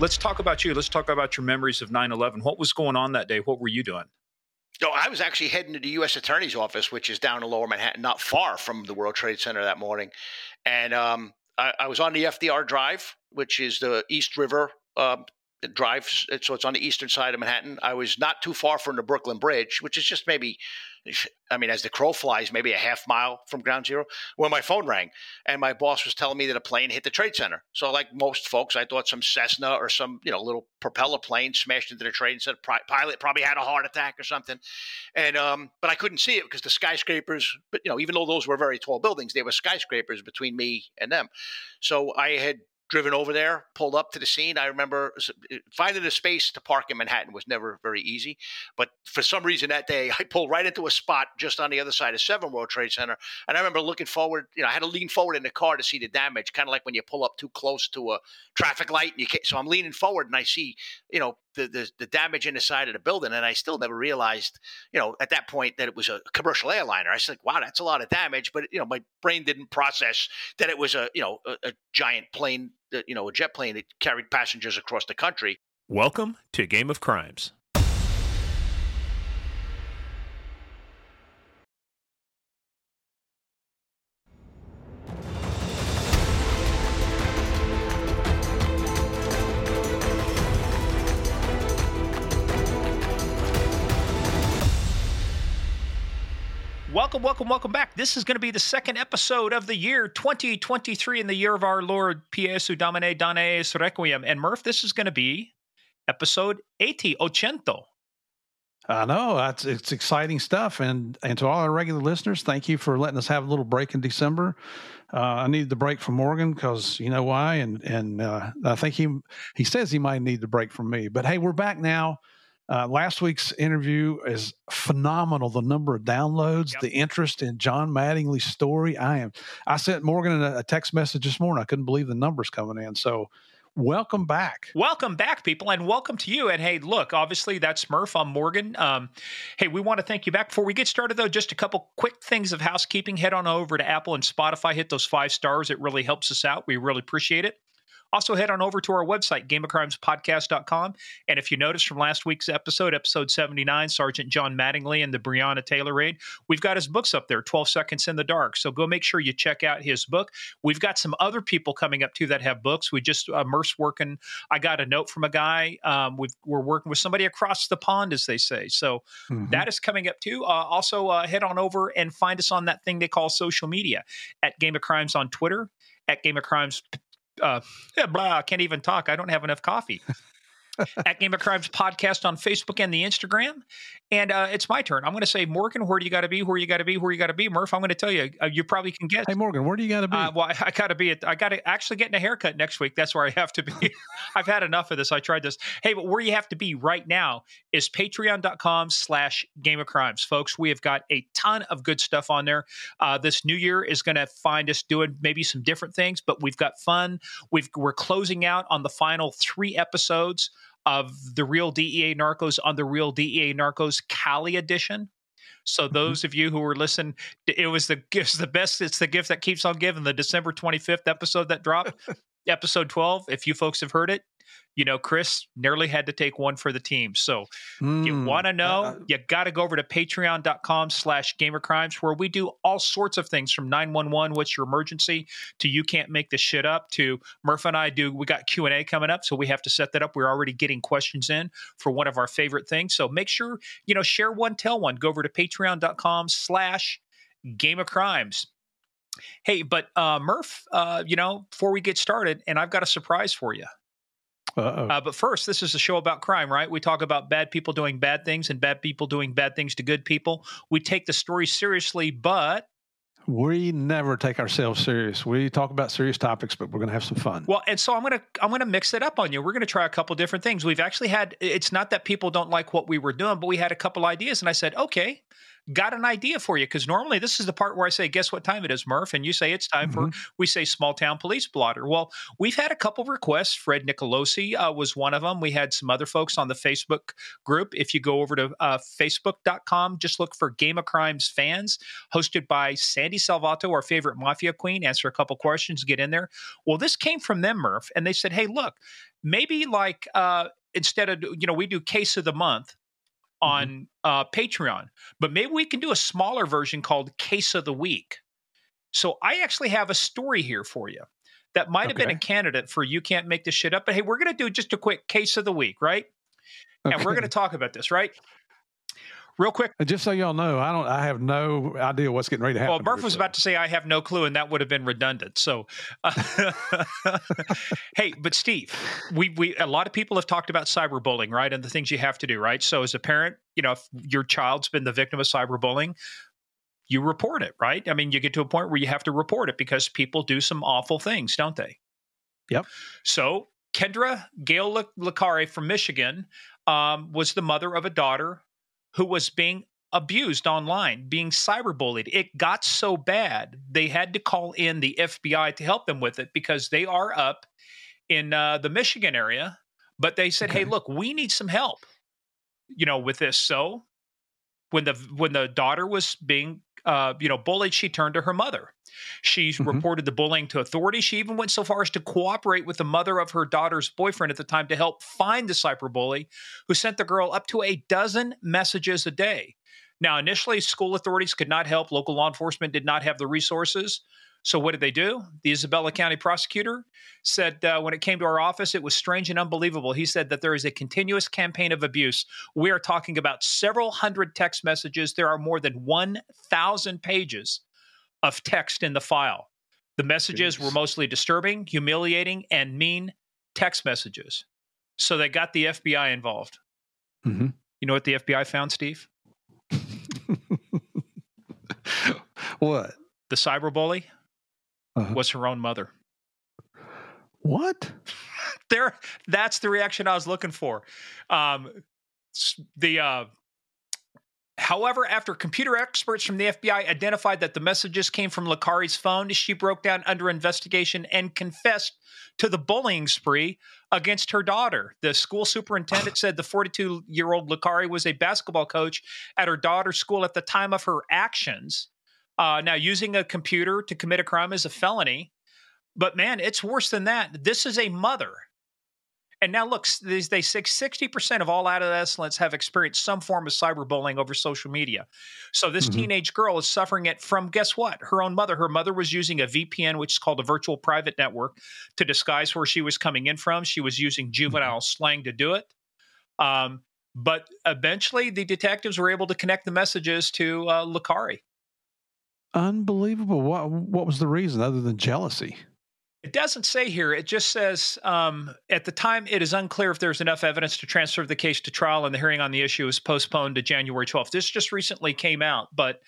Let's talk about you. Let's talk about your memories of 9 11. What was going on that day? What were you doing? No, I was actually heading to the U.S. Attorney's office, which is down in Lower Manhattan, not far from the World Trade Center that morning. And um, I, I, was on the FDR Drive, which is the East River uh, drive. So it's on the eastern side of Manhattan. I was not too far from the Brooklyn Bridge, which is just maybe I mean, as the crow flies, maybe a half mile from ground zero, when my phone rang and my boss was telling me that a plane hit the trade center. So, like most folks, I thought some Cessna or some you know little propeller plane smashed into the trade center. Pilot probably had a heart attack or something. And um, but I couldn't see it because the skyscrapers. But you know, even though those were very tall buildings, there were skyscrapers between me and them. So I had driven over there, pulled up to the scene. I remember uh, finding a space to park in Manhattan was never very easy. But for some reason that day, I pulled right into a spot just on the other side of Seven World Trade Center. And I remember looking forward, you know, I had to lean forward in the car to see the damage, kind of like when you pull up too close to a traffic light. And you so I'm leaning forward and I see, you know, the, the, the damage in the side of the building, and I still never realized, you know, at that point that it was a commercial airliner. I like, wow, that's a lot of damage, but you know, my brain didn't process that it was a you know a, a giant plane, you know, a jet plane that carried passengers across the country. Welcome to Game of Crimes. Welcome, welcome, welcome back. This is going to be the second episode of the year 2023 in the year of our Lord Piesu Domine Danes Requiem. And Murph, this is going to be episode 80, Ochento. I know it's, it's exciting stuff, and and to all our regular listeners, thank you for letting us have a little break in December. Uh, I needed the break from Morgan because you know why, and and uh, I think he he says he might need the break from me. But hey, we're back now. Uh, last week's interview is phenomenal. The number of downloads, yep. the interest in John Mattingly's story. I am. I sent Morgan a, a text message this morning. I couldn't believe the numbers coming in. So welcome back. Welcome back, people, and welcome to you. And hey, look, obviously that's Murph. I'm Morgan. Um, hey, we want to thank you back. Before we get started, though, just a couple quick things of housekeeping. Head on over to Apple and Spotify, hit those five stars. It really helps us out. We really appreciate it. Also, head on over to our website, gameofcrimespodcast.com. And if you noticed from last week's episode, episode 79, Sergeant John Mattingly and the Breonna Taylor raid, we've got his books up there, 12 Seconds in the Dark. So go make sure you check out his book. We've got some other people coming up too that have books. We just, uh, Merce working. I got a note from a guy. Um, we are working with somebody across the pond, as they say. So mm-hmm. that is coming up too. Uh, also, uh, head on over and find us on that thing they call social media at Game of Crimes on Twitter, at Game of Crimes uh, blah, I can't even talk. I don't have enough coffee. at Game of Crimes podcast on Facebook and the Instagram. And uh, it's my turn. I'm going to say, Morgan, where do you got to be? Where you got to be? Where you got to be? Murph, I'm going to tell you. Uh, you probably can guess. Hey, Morgan, where do you got to be? Uh, well, I, I got to be. At, I got to actually getting a haircut next week. That's where I have to be. I've had enough of this. I tried this. Hey, but where you have to be right now is Patreon.com/slash Game of Crimes, folks. We have got a ton of good stuff on there. Uh, this new year is going to find us doing maybe some different things, but we've got fun. We've we're closing out on the final three episodes of the real DEA Narcos on the real DEA Narcos Cali edition. So mm-hmm. those of you who were listening, it was the gifts the best. It's the gift that keeps on giving. The December twenty fifth episode that dropped, episode twelve. If you folks have heard it, you know, Chris nearly had to take one for the team. So mm, you want to know, uh, you got to go over to patreon.com slash gameofcrimes where we do all sorts of things from 911, what's your emergency, to you can't make this shit up, to Murph and I do, we got Q&A coming up, so we have to set that up. We're already getting questions in for one of our favorite things. So make sure, you know, share one, tell one. Go over to patreon.com slash game of crimes. Hey, but uh, Murph, uh, you know, before we get started, and I've got a surprise for you. Uh, but first, this is a show about crime, right? We talk about bad people doing bad things and bad people doing bad things to good people. We take the story seriously, but we never take ourselves serious. We talk about serious topics, but we're going to have some fun. Well, and so I'm going to I'm going to mix it up on you. We're going to try a couple different things. We've actually had it's not that people don't like what we were doing, but we had a couple ideas and I said, "Okay, got an idea for you because normally this is the part where I say, "Guess what time it is, Murph?" and you say it's time mm-hmm. for we say small town police blotter. Well, we've had a couple requests. Fred Nicolosi uh, was one of them. We had some other folks on the Facebook group. If you go over to uh, Facebook.com, just look for Game of Crimes fans, hosted by Sandy Salvato, our favorite mafia queen. Answer a couple questions, get in there. Well, this came from them, Murph, and they said, "Hey, look, maybe like." Uh, instead of you know we do case of the month. On mm-hmm. uh, Patreon. But maybe we can do a smaller version called Case of the Week. So I actually have a story here for you that might have okay. been a candidate for You Can't Make This Shit Up. But hey, we're going to do just a quick Case of the Week, right? Okay. And we're going to talk about this, right? Real quick. just so y'all know, I don't. I have no idea what's getting ready to happen. Well, Murph was about to say I have no clue, and that would have been redundant. So, uh, hey, but Steve, we we a lot of people have talked about cyberbullying, right, and the things you have to do, right. So, as a parent, you know, if your child's been the victim of cyberbullying, you report it, right? I mean, you get to a point where you have to report it because people do some awful things, don't they? Yep. So Kendra Gail Licari from Michigan um, was the mother of a daughter who was being abused online, being cyberbullied. It got so bad they had to call in the FBI to help them with it because they are up in uh, the Michigan area. But they said, okay. "Hey, look, we need some help, you know, with this." So when the when the daughter was being uh, you know, bullied, she turned to her mother. She mm-hmm. reported the bullying to authorities. She even went so far as to cooperate with the mother of her daughter's boyfriend at the time to help find the cyberbully, who sent the girl up to a dozen messages a day. Now, initially, school authorities could not help. Local law enforcement did not have the resources. So, what did they do? The Isabella County prosecutor said uh, when it came to our office, it was strange and unbelievable. He said that there is a continuous campaign of abuse. We are talking about several hundred text messages. There are more than 1,000 pages of text in the file. The messages Jeez. were mostly disturbing, humiliating, and mean text messages. So, they got the FBI involved. Mm-hmm. You know what the FBI found, Steve? what? The cyberbully uh-huh. was her own mother. What? there, that's the reaction I was looking for. Um, the uh, However, after computer experts from the FBI identified that the messages came from Licari's phone, she broke down under investigation and confessed to the bullying spree against her daughter. The school superintendent said the 42 year old Lakari was a basketball coach at her daughter's school at the time of her actions. Uh, now, using a computer to commit a crime is a felony, but man, it's worse than that. This is a mother. And now, look, they say 60% of all adolescents have experienced some form of cyberbullying over social media. So, this mm-hmm. teenage girl is suffering it from, guess what? Her own mother. Her mother was using a VPN, which is called a virtual private network, to disguise where she was coming in from. She was using mm-hmm. juvenile mm-hmm. slang to do it. Um, but eventually, the detectives were able to connect the messages to uh. Unbelievable. What what was the reason other than jealousy? It doesn't say here. It just says um, at the time it is unclear if there's enough evidence to transfer the case to trial, and the hearing on the issue is postponed to January 12th. This just recently came out, but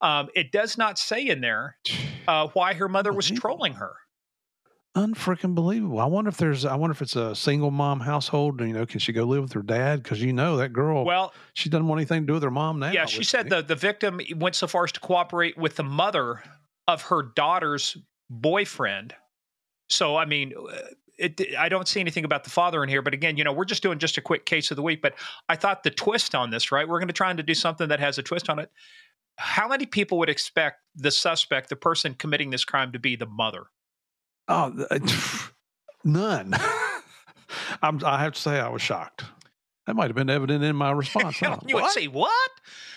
um, it does not say in there uh, why her mother was trolling her unfreaking believable. I wonder if there's. I wonder if it's a single mom household. You know, can she go live with her dad? Because you know that girl. Well, she doesn't want anything to do with her mom now. Yeah, she said the the victim went so far as to cooperate with the mother of her daughter's boyfriend. So I mean. Uh, it, I don't see anything about the father in here, but again, you know, we're just doing just a quick case of the week. But I thought the twist on this, right? We're going to try to do something that has a twist on it. How many people would expect the suspect, the person committing this crime, to be the mother? Oh, none. I have to say, I was shocked. That might have been evident in my response. Huh? you what? would say what?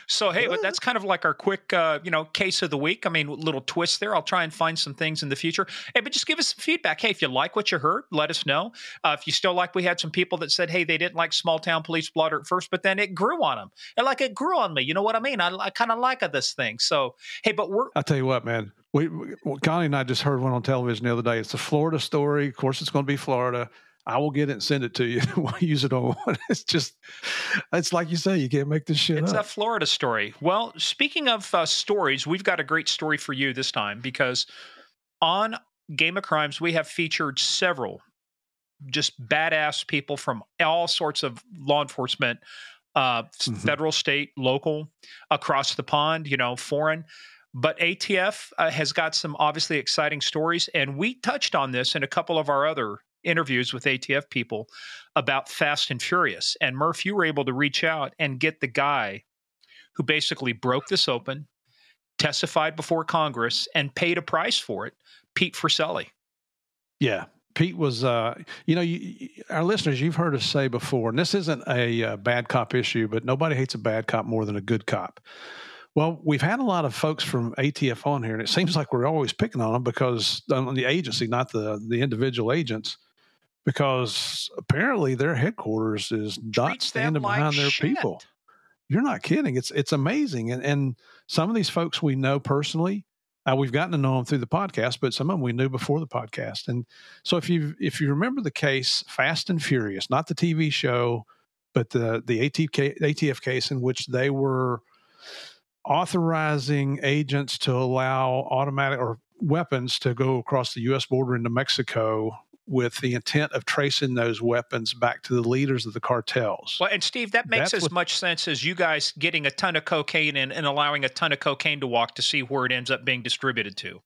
So hey, what? that's kind of like our quick, uh, you know, case of the week. I mean, little twist there. I'll try and find some things in the future. Hey, but just give us some feedback. Hey, if you like what you heard, let us know. Uh, if you still like, we had some people that said, hey, they didn't like small town police blotter at first, but then it grew on them, and like it grew on me. You know what I mean? I, I kind of like this thing. So hey, but we're. I tell you what, man. We, we Connie and I just heard one on television the other day. It's a Florida story. Of course, it's going to be Florida. I will get it and send it to you. we'll use it on one. It's just, it's like you say, you can't make this shit it's up. a Florida story. Well, speaking of uh, stories, we've got a great story for you this time because on Game of Crimes, we have featured several just badass people from all sorts of law enforcement uh, mm-hmm. federal, state, local, across the pond, you know, foreign. But ATF uh, has got some obviously exciting stories, and we touched on this in a couple of our other interviews with ATF people about Fast and Furious. And Murph, you were able to reach out and get the guy who basically broke this open, testified before Congress, and paid a price for it, Pete Forcelli. Yeah, Pete was, uh, you know, you, our listeners, you've heard us say before, and this isn't a uh, bad cop issue, but nobody hates a bad cop more than a good cop. Well, we've had a lot of folks from ATF on here, and it seems like we're always picking on them because on the agency, not the the individual agents, because apparently their headquarters is not standing like behind their shit. people. You're not kidding. It's it's amazing, and and some of these folks we know personally. Uh, we've gotten to know them through the podcast, but some of them we knew before the podcast. And so, if you if you remember the case Fast and Furious, not the TV show, but the the ATF, ATF case in which they were authorizing agents to allow automatic or weapons to go across the U.S. border into Mexico with the intent of tracing those weapons back to the leaders of the cartels. Well, and Steve, that makes That's as what, much sense as you guys getting a ton of cocaine and, and allowing a ton of cocaine to walk to see where it ends up being distributed to.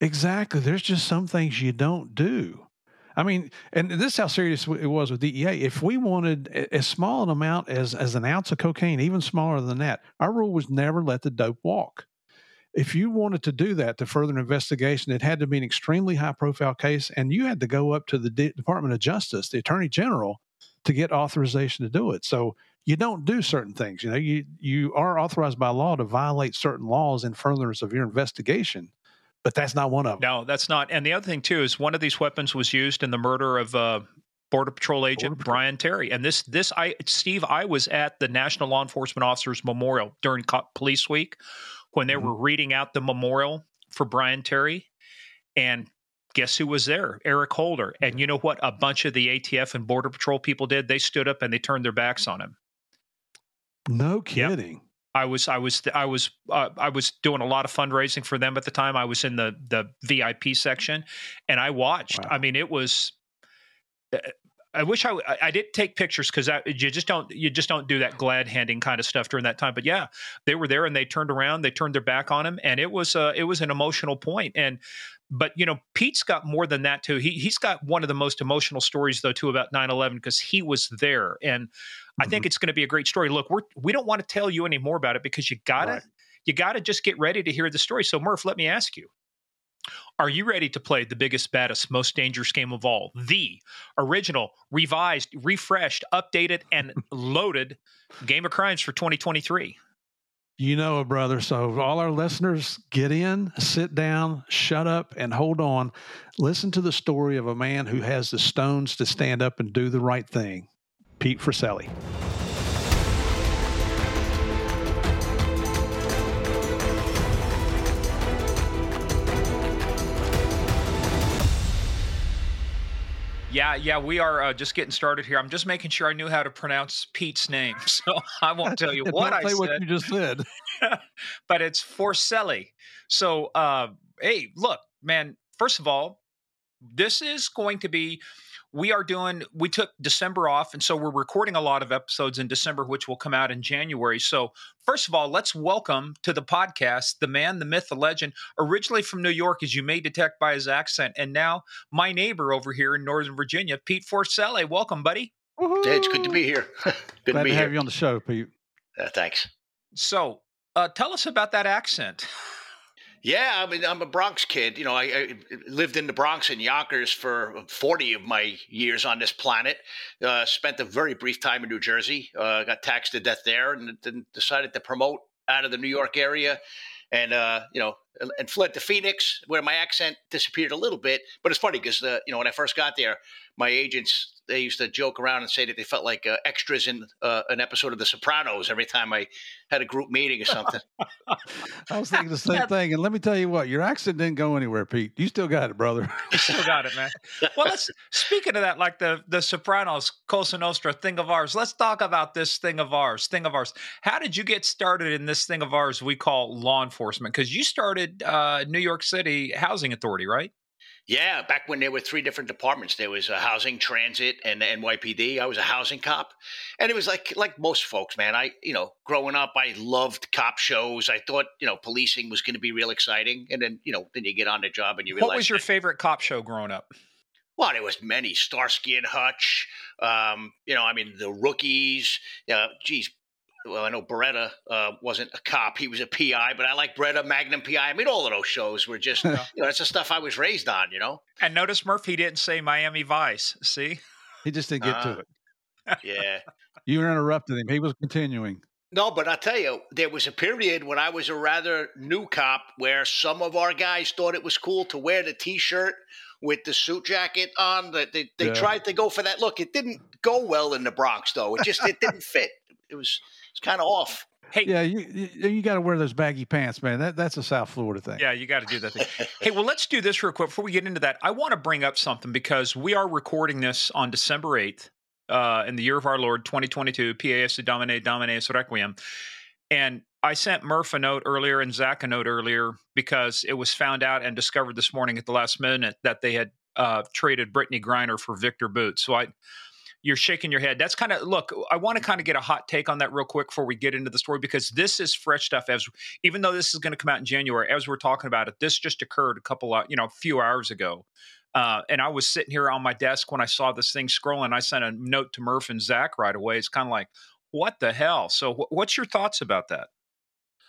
Exactly. There's just some things you don't do. I mean, and this is how serious it was with DEA. If we wanted as small an amount as as an ounce of cocaine, even smaller than that, our rule was never let the dope walk. If you wanted to do that to further an investigation, it had to be an extremely high profile case, and you had to go up to the D- Department of Justice, the Attorney General, to get authorization to do it. So you don't do certain things. You know, you you are authorized by law to violate certain laws in furtherance of your investigation but that's not one of them. No, that's not. And the other thing too is one of these weapons was used in the murder of uh, Border Patrol agent Border Patrol. Brian Terry. And this, this, I, Steve, I was at the National Law Enforcement Officers Memorial during Police Week when they mm-hmm. were reading out the memorial for Brian Terry, and guess who was there? Eric Holder. And you know what? A bunch of the ATF and Border Patrol people did. They stood up and they turned their backs on him. No kidding. Yep. I was I was I was uh, I was doing a lot of fundraising for them at the time. I was in the the VIP section, and I watched. Wow. I mean, it was. I wish I I did take pictures because you just don't you just don't do that glad handing kind of stuff during that time. But yeah, they were there and they turned around, they turned their back on him, and it was uh, it was an emotional point. And but you know, Pete's got more than that too. He he's got one of the most emotional stories though too about 9/11 because he was there and I think mm-hmm. it's going to be a great story. Look, we're we don't want to tell you any more about it because you gotta right. you gotta just get ready to hear the story. So Murph, let me ask you. Are you ready to play the biggest, baddest, most dangerous game of all? The original, revised, refreshed, updated, and loaded Game of Crimes for 2023. You know it, brother. So, all our listeners, get in, sit down, shut up, and hold on. Listen to the story of a man who has the stones to stand up and do the right thing. Pete Forcelli. Yeah, yeah, we are uh, just getting started here. I'm just making sure I knew how to pronounce Pete's name, so I won't tell you what I said. What you just said, but it's Forcelli. So, uh, hey, look, man. First of all, this is going to be we are doing we took december off and so we're recording a lot of episodes in december which will come out in january. So first of all let's welcome to the podcast the man the myth the legend originally from new york as you may detect by his accent and now my neighbor over here in northern virginia pete forcelli welcome buddy. Hey, it's good to be here. Good Glad to, to have here. you on the show pete. Uh, thanks. So uh, tell us about that accent Yeah, I mean, I'm a Bronx kid. You know, I, I, lived in the Bronx and Yonkers for 40 of my years on this planet. Uh, spent a very brief time in New Jersey. Uh, got taxed to death there, and then decided to promote out of the New York area, and uh, you know, and fled to Phoenix, where my accent disappeared a little bit. But it's funny because uh, you know when I first got there, my agents they used to joke around and say that they felt like uh, extras in uh, an episode of The Sopranos every time I had a group meeting or something. I was thinking the same thing. And let me tell you what, your accent didn't go anywhere, Pete. You still got it, brother. you still got it, man. Well, let's speaking of that, like the the Sopranos, Cosa Nostra, thing of ours. Let's talk about this thing of ours, thing of ours. How did you get started in this thing of ours we call law enforcement? Because you started uh, New York City Housing Authority, right? Yeah, back when there were three different departments, there was a housing, transit, and NYPD. I was a housing cop, and it was like like most folks, man. I you know, growing up, I loved cop shows. I thought you know, policing was going to be real exciting, and then you know, then you get on the job and you realize. What was your favorite cop show growing up? Well, there was many Starsky and Hutch. Um, you know, I mean, the rookies. Uh, geez, well, I know Baretta uh, wasn't a cop; he was a PI. But I like Baretta, Magnum PI. I mean, all of those shows were just, you know, that's the stuff I was raised on. You know. And notice Murphy didn't say Miami Vice. See, he just didn't get uh, to uh-huh. it. Yeah, you interrupted him. He was continuing. No, but I tell you, there was a period when I was a rather new cop where some of our guys thought it was cool to wear the T-shirt with the suit jacket on. That they, they yeah. tried to go for that look. It didn't go well in the Bronx, though. It just it didn't fit. It was it's kind of off. Hey, yeah, you you, you got to wear those baggy pants, man. That that's a South Florida thing. Yeah, you got to do that thing. hey, well, let's do this real quick before we get into that. I want to bring up something because we are recording this on December eighth, uh, in the year of our Lord, 2022. PAS Domine Domineus Requiem, and I sent Murph a note earlier and Zach a note earlier because it was found out and discovered this morning at the last minute that they had uh, traded Brittney Griner for Victor Boots. So I you're shaking your head. That's kind of look. I want to kind of get a hot take on that real quick before we get into the story because this is fresh stuff. As even though this is going to come out in January, as we're talking about it, this just occurred a couple of you know a few hours ago. Uh, and I was sitting here on my desk when I saw this thing scrolling. I sent a note to Murph and Zach right away. It's kind of like, what the hell? So, wh- what's your thoughts about that?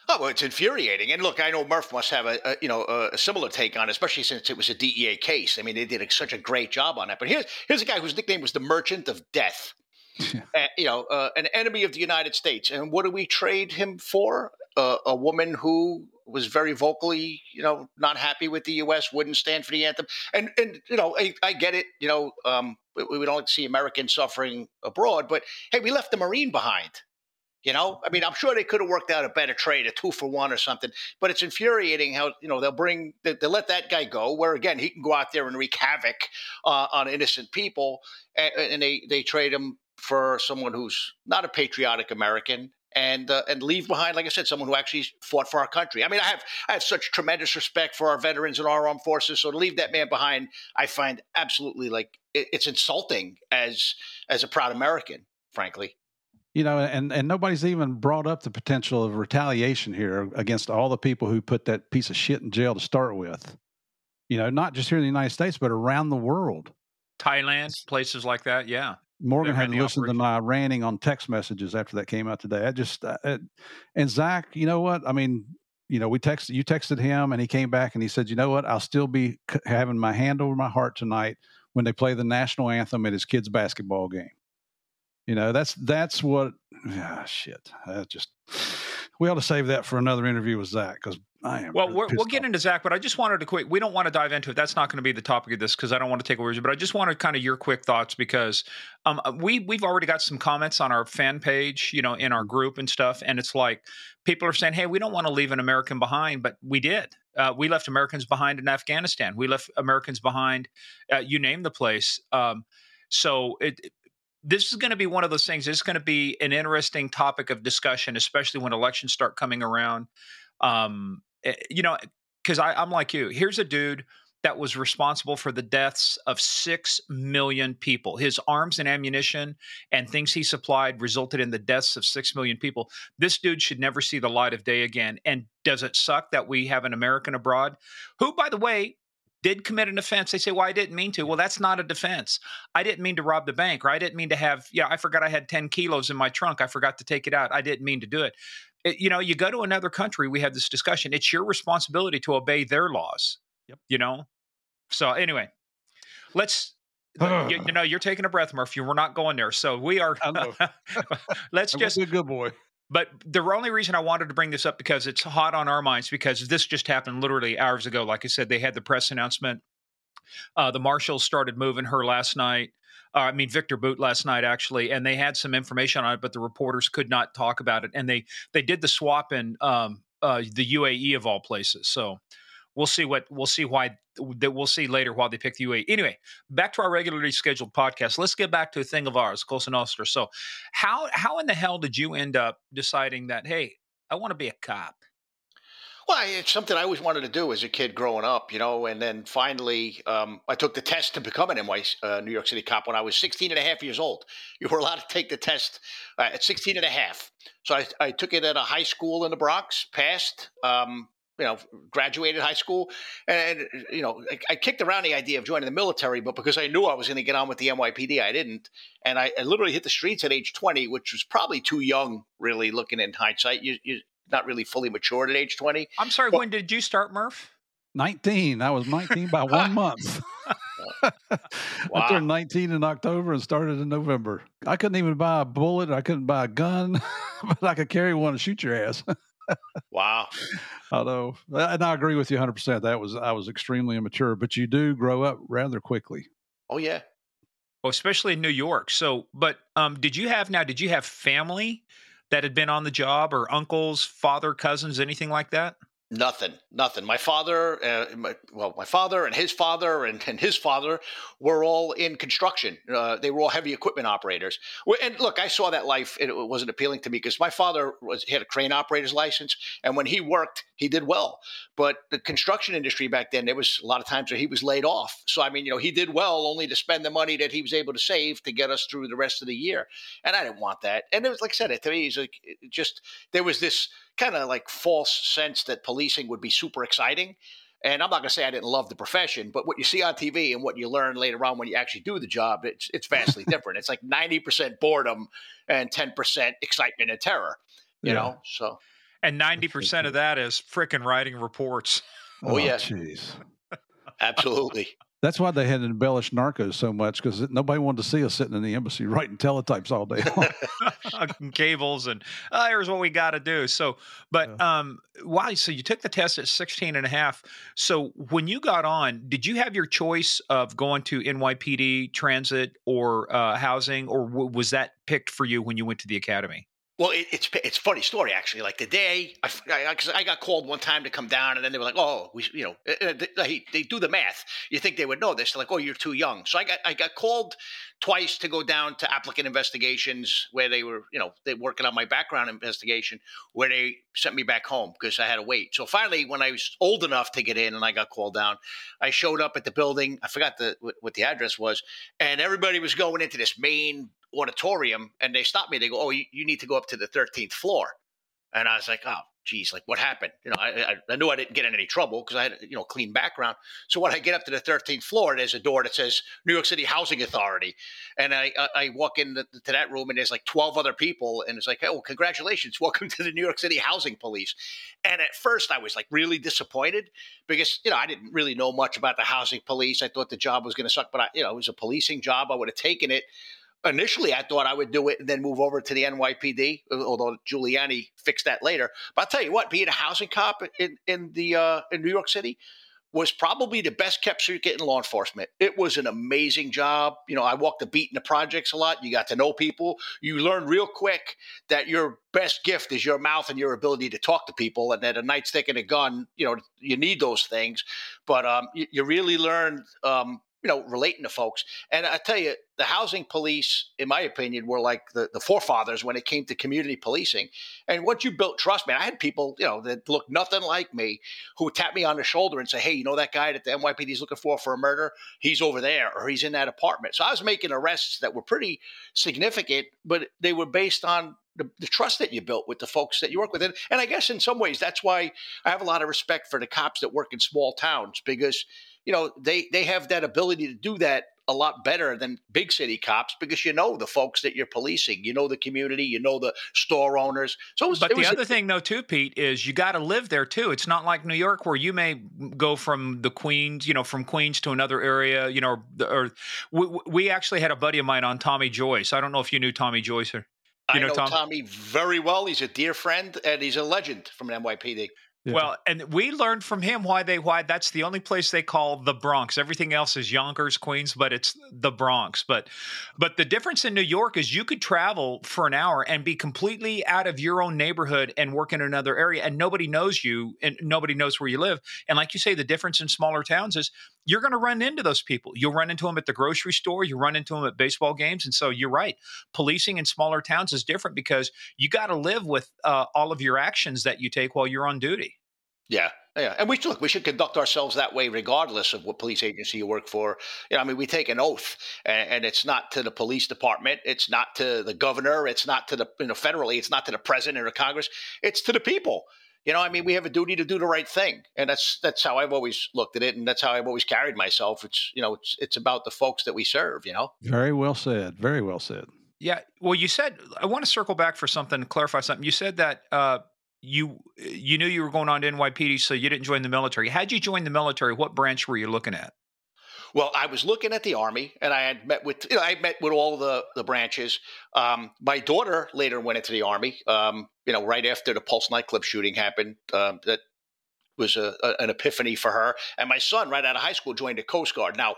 Oh, well, it's infuriating. And look, I know Murph must have a, a you know a, similar take on it, especially since it was a DEA case. I mean, they did a, such a great job on that. But here's here's a guy whose nickname was the Merchant of Death. uh, you know, uh, an enemy of the United States. And what do we trade him for? Uh, a woman who was very vocally, you know, not happy with the U.S., wouldn't stand for the anthem. And and you know, I, I get it. You know, um, we, we don't like to see Americans suffering abroad, but hey, we left the Marine behind. You know, I mean, I'm sure they could have worked out a better trade, a two for one or something. But it's infuriating how you know they'll bring they, will let that guy go, where again he can go out there and wreak havoc uh, on innocent people, and, and, they they trade him for someone who's not a patriotic American. And uh, and leave behind, like I said, someone who actually fought for our country. I mean, I have I have such tremendous respect for our veterans and our armed forces. So to leave that man behind, I find absolutely like it, it's insulting as as a proud American, frankly you know and and nobody's even brought up the potential of retaliation here against all the people who put that piece of shit in jail to start with. You know not just here in the united states but around the world. Thailand places like that yeah. Morgan had to listen to my ranting on text messages after that came out today. I just uh, it, and zach you know what? I mean you know we texted you texted him and he came back and he said you know what? I'll still be having my hand over my heart tonight when they play the national anthem at his kids basketball game you know, that's that's what. Ah, shit. That just we ought to save that for another interview with Zach because I am. Well, we will get into Zach, but I just wanted to quick. We don't want to dive into it. That's not going to be the topic of this because I don't want to take away. But I just wanted kind of your quick thoughts because um, uh, we we've already got some comments on our fan page, you know, in our group and stuff, and it's like people are saying, "Hey, we don't want to leave an American behind," but we did. Uh, we left Americans behind in Afghanistan. We left Americans behind. Uh, you name the place. Um, so it, this is going to be one of those things. It's going to be an interesting topic of discussion, especially when elections start coming around. Um, eh, you know, because I'm like you. Here's a dude that was responsible for the deaths of six million people. His arms and ammunition and things he supplied resulted in the deaths of six million people. This dude should never see the light of day again. And does it suck that we have an American abroad who, by the way, did commit an offense, they say, well, I didn't mean to. Well, that's not a defense. I didn't mean to rob the bank, or I didn't mean to have, yeah, I forgot I had 10 kilos in my trunk. I forgot to take it out. I didn't mean to do it. it you know, you go to another country, we have this discussion. It's your responsibility to obey their laws. Yep. You know? So anyway, let's you, you, know, you're taking a breath, Murphy. We're not going there. So we are. let's just be a good boy. But the only reason I wanted to bring this up because it's hot on our minds because this just happened literally hours ago. Like I said, they had the press announcement. Uh, the marshals started moving her last night. Uh, I mean Viktor Bout last night actually, and they had some information on it, but the reporters could not talk about it. And they they did the swap in um, uh, the UAE of all places. So we'll see what we'll see why that we'll see later why they picked the UAE. Anyway, back to our regularly scheduled podcast. Let's get back to a thing of ours, Cosa Nostra. So, how how in the hell did you end up deciding that? Hey, I want to be a cop. Well, it's something I always wanted to do as a kid growing up, you know, and then finally um, I took the test to become an NY, uh, New York City cop when I was 16 and a half years old. You were allowed to take the test uh, at 16 and a half. So I, I, took it at a high school in the Bronx, passed, um, you know, graduated high school. And, uh, you know, I, I, kicked around the idea of joining the military, but because I knew I was going to get on with the NYPD, I didn't. And I, I, literally hit the streets at age 20, which was probably too young, really, looking in hindsight. You, you, not really fully matured at age 20. I'm sorry, but, when did you start, Murph? 19. I was 19 by one month. wow. I turned 19 in October and started in November. I couldn't even buy a bullet. I couldn't buy a gun, but I could carry one and shoot your ass. Wow. I know. And I agree with you 100%. That was, I was extremely immature, but you do grow up rather quickly. Oh, yeah. Well, especially in New York. So, but um, did you have now, did you have family that had been on the job or uncles, father, cousins, anything like that? Nothing, nothing. My father, uh, my, well, my father and his father and, and his father were all in construction. Uh, they were all heavy equipment operators. And look, I saw that life. It wasn't appealing to me because my father was had a crane operator's license, and when he worked, he did well. But the construction industry back then, there was a lot of times where he was laid off. So I mean, you know, he did well only to spend the money that he was able to save to get us through the rest of the year. And I didn't want that. And it was like I said, it to me, it's like it just there was this kind of like false sense that policing would be super exciting. And I'm not going to say I didn't love the profession, but what you see on TV and what you learn later on when you actually do the job, it's it's vastly different. It's like 90% boredom and 10% excitement and terror. You yeah. know, so and 90% of that is freaking writing reports. Oh, oh yeah. Jeez. Absolutely. That's why they had embellished Narcos so much because nobody wanted to see us sitting in the embassy writing teletypes all day long. cables and oh, here's what we got to do. So, but yeah. um, why? So you took the test at 16 and a half. So when you got on, did you have your choice of going to NYPD transit or uh, housing, or w- was that picked for you when you went to the academy? Well, it, it's it's funny story actually. Like the day I, I, I, got called one time to come down, and then they were like, "Oh, we, you know, eh, eh, they, they do the math. You think they would know this? They're like, "Oh, you're too young." So I got I got called twice to go down to applicant investigations where they were, you know, they working on my background investigation, where they sent me back home because I had to wait. So finally, when I was old enough to get in and I got called down, I showed up at the building. I forgot the what the address was, and everybody was going into this main auditorium and they stopped me. They go, "Oh, you, you need to go up to the 13th floor." And I was like, "Oh, geez, like what happened?" You know, I, I knew I didn't get in any trouble because I had you know clean background. So when I get up to the 13th floor, there's a door that says New York City Housing Authority, and I I walk into that room and there's like 12 other people, and it's like, "Oh, congratulations, welcome to the New York City Housing Police." And at first, I was like really disappointed because you know I didn't really know much about the housing police. I thought the job was going to suck, but I, you know it was a policing job. I would have taken it initially I thought I would do it and then move over to the NYPD, although Giuliani fixed that later. But I'll tell you what, being a housing cop in in the uh, in New York City was probably the best kept secret in law enforcement. It was an amazing job. You know, I walked the beat in the projects a lot. You got to know people. You learn real quick that your best gift is your mouth and your ability to talk to people, and that a nightstick and a gun, you know, you need those things. But um, you, you, really learn um, you know, relating to folks. And I tell you, the housing police, in my opinion, were like the, the forefathers when it came to community policing. And once you built trust, man, I had people, you know, that looked nothing like me who would tap me on the shoulder and say, hey, you know that guy that the NYPD is looking for for a murder? He's over there or he's in that apartment. So I was making arrests that were pretty significant, but they were based on the, the, trust that you built with the folks that you work with. And, and I guess in some ways, that's why I have a lot of respect for the cops that work in small towns because – you know they they have that ability to do that a lot better than big city cops because you know the folks that you're policing, you know the community, you know the store owners. So, was, but the was, other thing though too, Pete, is you got to live there too. It's not like New York where you may go from the Queens, you know, from Queens to another area, you know, or, or we, we, actually had a buddy of mine on Tommy Joyce. I don't know if you knew Tommy Joyce or. You I know, know Tom? Tommy very well. He's a dear friend and he's a legend from NYPD. Yeah. Well, and we learned from him why they why that's the only place they call the Bronx. Everything else is Yonkers, Queens, but it's the Bronx. But but the difference in New York is you could travel for an hour and be completely out of your own neighborhood and work in another area and nobody knows you and nobody knows where you live. And like you say the difference in smaller towns is you're going to run into those people. You'll run into them at the grocery store, you run into them at baseball games and so you're right. Policing in smaller towns is different because you got to live with uh, all of your actions that you take while you're on duty. Yeah, yeah, and we look. We should conduct ourselves that way, regardless of what police agency you work for. You know, I mean, we take an oath, and, and, it's not to the police department, it's not to the governor, it's not to the you know federally, it's not to the president or Congress, it's to the people. You know, I mean, we have a duty to do the right thing, and that's that's how I've always looked at it, and that's how I've always carried myself. It's you know, it's it's about the folks that we serve. You know, very well said. Very well said. Yeah. Well, you said I want to circle back for something, clarify something. You said that. Uh, you you knew you were going on to NYPD, so you didn't join the military. Had you joined the military, what branch were you looking at? Well, I was looking at the army, and I had met with you know, I met with all the the branches. Um, my daughter later went into the army. Um, you know, right after the Pulse nightclub shooting happened, um, that was a, a, an epiphany for her. And my son, right out of high school, joined the Coast Guard. Now,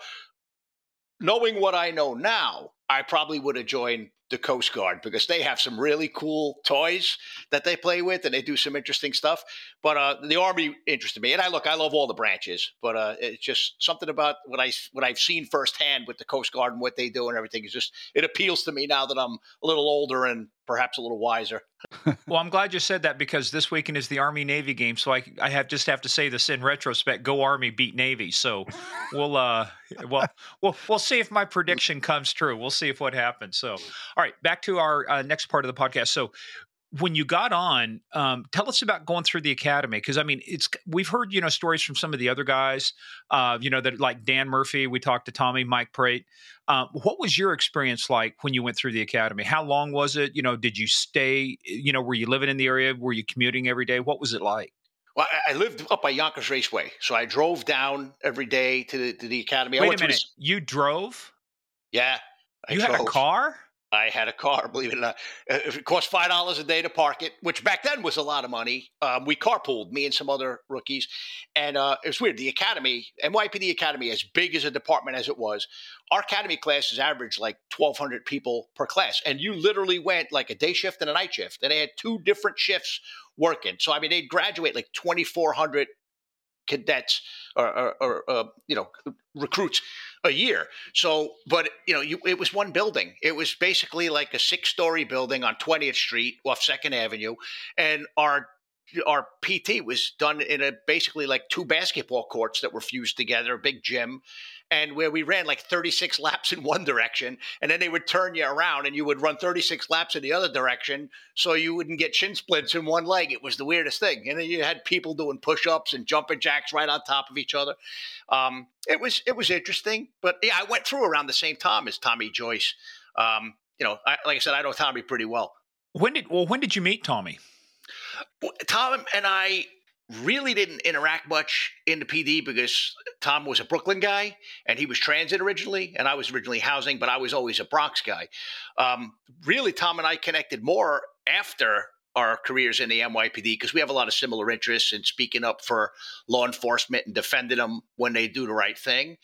knowing what I know now, I probably would have joined the Coast Guard because they have some really cool toys that they play with and they do some interesting stuff. But uh, the Army interested me, and I look, I love all the branches, but uh, it's just something about what I what I've seen firsthand with the Coast Guard and what they do and everything is just it appeals to me now that I'm a little older and perhaps a little wiser. well, I'm glad you said that because this weekend is the Army Navy game, so I I have just have to say this in retrospect: Go Army, beat Navy. So we'll uh well we'll we'll see if my prediction comes true. We'll see if what happens. So all right, back to our uh, next part of the podcast. So when you got on, um, tell us about going through the academy because I mean, it's we've heard you know stories from some of the other guys, uh, you know that like Dan Murphy. We talked to Tommy, Mike Prate. Um, what was your experience like when you went through the academy? How long was it? You know, did you stay? You know, were you living in the area? Were you commuting every day? What was it like? Well, I lived up by Yonkers Raceway, so I drove down every day to the to the academy. Wait a minute, you drove? Yeah, I you drove. had a car? I had a car, believe it or not. Uh, it cost five dollars a day to park it, which back then was a lot of money. Um, we carpooled, me and some other rookies, and uh, it was weird. The academy, NYPD Academy, as big as a department as it was, our academy classes averaged like twelve hundred people per class, and you literally went like a day shift and a night shift, and they had two different shifts working. So I mean, they'd graduate like twenty four hundred cadets or, or, or uh, you know recruits a year. So, but you know, you, it was one building. It was basically like a six-story building on 20th Street off Second Avenue, and our our PT was done in a basically like two basketball courts that were fused together, a big gym, and where we ran like 36 laps in one direction and then they would turn you around and you would run 36 laps in the other direction so you wouldn't get shin splints in one leg. It was the weirdest thing. And then you had people doing push-ups and jumping jacks right on top of each other. Um, it was it was interesting but yeah i went through around the same time as tommy joyce. Um, you know I, like i said i know tommy pretty well. When did well when did you meet tommy? Tom and I really didn't interact much in the PD because Tom was a Brooklyn guy and he was transit originally, and I was originally housing, but I was always a Bronx guy. Um, really, Tom and I connected more after our careers in the NYPD because we have a lot of similar interests in speaking up for law enforcement and defending them when they do the right thing.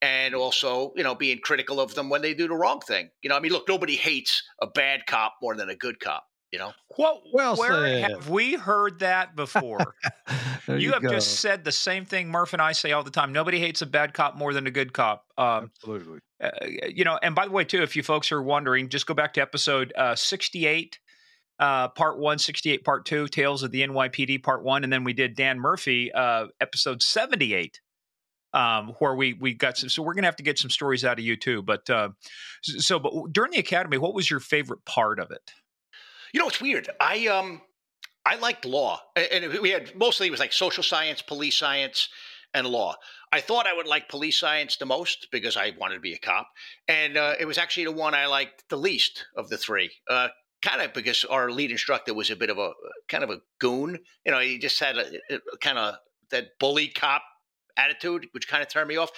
And also, you know, being critical of them when they do the wrong thing. You know, I mean, look, nobody hates a bad cop more than a good cop. You know, well, well where said. have we heard that before? you, you, have go. just said the same thing Murph and I say all the time. Nobody hates a bad cop more than a good cop. Um, Absolutely. Uh, you know, and by the way, too, if you folks are wondering, just go back to episode uh, 68, uh, part one, 68, part two, Tales of the NYPD, part one. And then we did Dan Murphy, uh, episode 78 um, where we we got some. So we're gonna have to get some stories out of you too. But uh, so, but during the academy, what was your favorite part of it? You know, it's weird. I um I liked law, and we had mostly it was like social science, police science, and law. I thought I would like police science the most because I wanted to be a cop, and uh, it was actually the one I liked the least of the three. Uh, kind of because our lead instructor was a bit of a kind of a goon. You know, he just had a, a kind of that bully cop attitude, which kind of turned me off.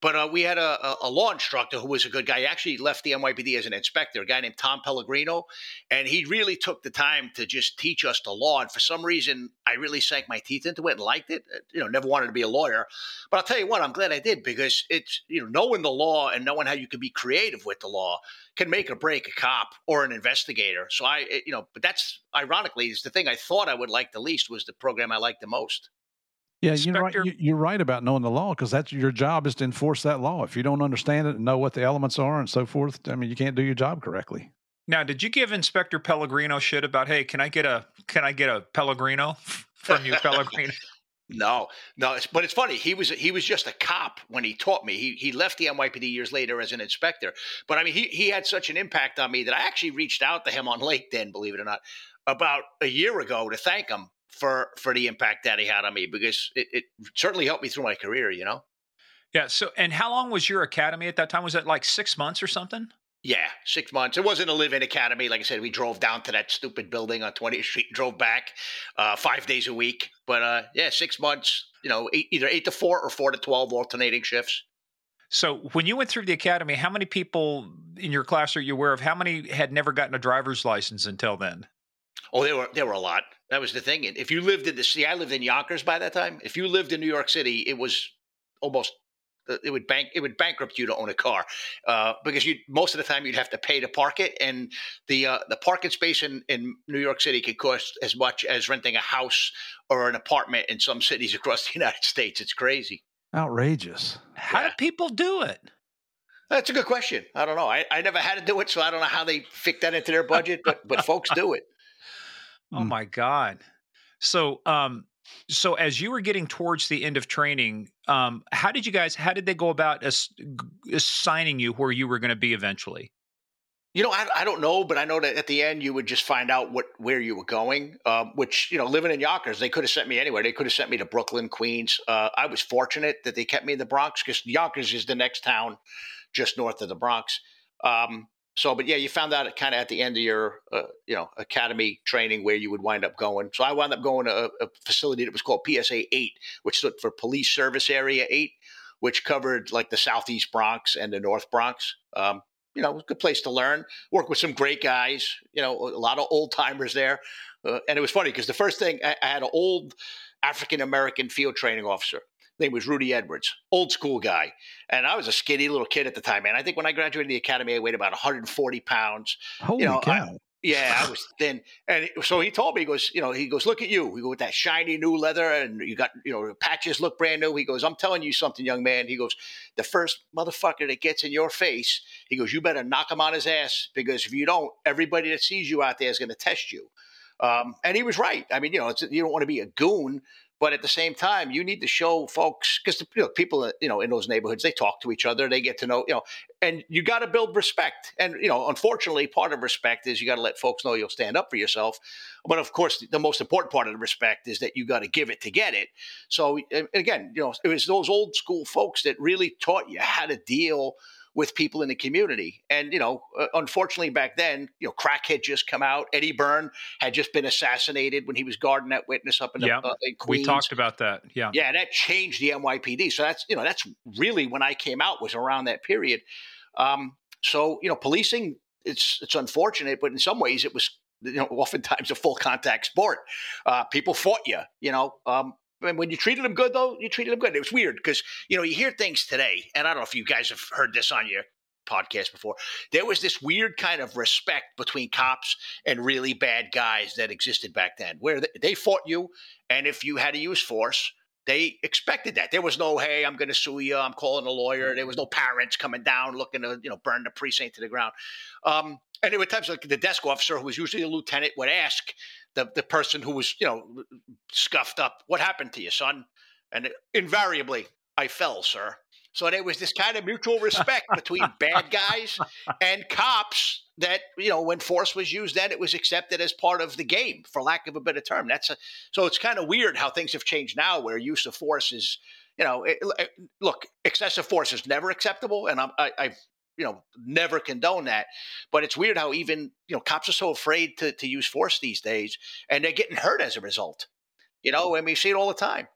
But uh, we had a, a, law instructor who was a good guy. He actually left the NYPD as an inspector, a guy named Tom Pellegrino. And he really took the time to just teach us the law. And for some reason, I really sank my teeth into it and liked it. Uh, you know, never wanted to be a lawyer. But I'll tell you what, I'm glad I did because it's, you know, knowing the law and knowing how you can be creative with the law can make or break a cop or an investigator. So I, you know, but that's ironically is the thing I thought I would like the least was the program I liked the most. Yeah, you're right. You're right about knowing the law because that's your job is to enforce that law. If you don't understand it and know what the elements are and so forth, I mean, you can't do your job correctly. Now, did you give Inspector Pellegrino shit about, hey, can I get a can I get a Pellegrino from you, Pellegrino? No, no, it's, but it's funny. He was he was just a cop when he taught me. He he left the NYPD years later as an inspector. But I mean, he he had such an impact on me that I actually reached out to him on LinkedIn, believe it or not, about a year ago to thank him for for the impact that he had on me because it, it certainly helped me through my career. You know. Yeah. So, and how long was your academy at that time? Was it like six months or something? Yeah, six months. It wasn't a live-in academy. Like I said, we drove down to that stupid building on 20th Street, drove back uh, five days a week. But uh, yeah, six months. You know, eight, either eight to four or four to twelve alternating shifts. So when you went through the academy, how many people in your class are you aware of? How many had never gotten a driver's license until then? Oh, there were there were a lot. That was the thing. If you lived in the city, I lived in Yonkers by that time. If you lived in New York City, it was almost it would bank it would bankrupt you to own a car uh, because you most of the time you'd have to pay to park it, and the uh, the parking space in, in New York City could cost as much as renting a house or an apartment in some cities across the United States. It's crazy, outrageous. How yeah. do people do it? That's a good question. I don't know. I, I never had to do it, so I don't know how they fit that into their budget, but but folks do it. Oh my god! So um, so as you were getting towards the end of training um, how did you guys how did they go about ass- assigning you where you were going to be eventually? You know I, I, don't know but i know that at the end you would just find out what where you were going um, which you know living in yonkers they could have sent me anywhere. They could have sent me to brooklyn queens. Uh, i was fortunate that they kept me in the bronx because yonkers is the next town just north of the bronx. Um, so, but yeah, you found out kind of at the end of your, uh, you know, academy training where you would wind up going. So I wound up going to a, a, facility that was called PSA 8, which stood for Police Service Area 8, which covered like the Southeast Bronx and the North Bronx. Um, you know, good place to learn, work with some great guys, you know, a lot of old timers there. Uh, and it was funny because the first thing I, I had an old African American field training officer name was Rudy Edwards, old school guy. And I was a skinny little kid at the time, man. I think when I graduated the academy, I weighed about 140 pounds. Holy you know, cow. I, yeah, I was thin. And so he told me, he goes, you know, he goes, look at you. We go with that shiny new leather and you got, you know, patches look brand new. He goes, I'm telling you something, young man. He goes, the first motherfucker that gets in your face, he goes, you better knock him on his ass because if you don't, everybody that sees you out there is going to test you. Um, and he was right. I mean, you know, you don't want to be a goon, but at the same time, you need to show folks because you know, people, uh, you know, in those neighborhoods, they talk to each other, they get to know, you know, and you got to build respect. And you know, unfortunately, part of respect is you got to let folks know you'll stand up for yourself. But of course, the most important part of the respect is that you got to give it to get it. So again, you know, it was those old school folks that really taught you how to deal with people in the community. And, you know, unfortunately back then, you know, crack had just come out. Eddie Byrne had just been assassinated when he was guarding that witness up in, the, yeah, uh, in Queens. We talked about that. Yeah. Yeah. That changed the NYPD. So that's, you know, that's really when I came out was around that period. Um, so, you know, policing, it's, it's unfortunate, but in some ways it was, you know, oftentimes a full contact sport. Uh, people fought you, you know, um, and when you treated them good, though, you treated them good. It was weird because you know you hear things today, and I don't know if you guys have heard this on your podcast before. There was this weird kind of respect between cops and really bad guys that existed back then, where they fought you, and if you had to use force, they expected that. There was no, hey, I'm going to sue you. I'm calling a lawyer. There was no parents coming down looking to, you know, burn the precinct to the ground. Um, and there were times like the desk officer, who was usually a lieutenant, would ask the the person who was you know scuffed up, "What happened to you, son?" And invariably, I fell, sir. So there was this kind of mutual respect between bad guys and cops that you know when force was used then it was accepted as part of the game for lack of a better term that's a, so it's kind of weird how things have changed now where use of force is you know it, it, look excessive force is never acceptable and I'm, I, I've you know never condone that but it's weird how even you know cops are so afraid to, to use force these days and they're getting hurt as a result you know and we see it all the time.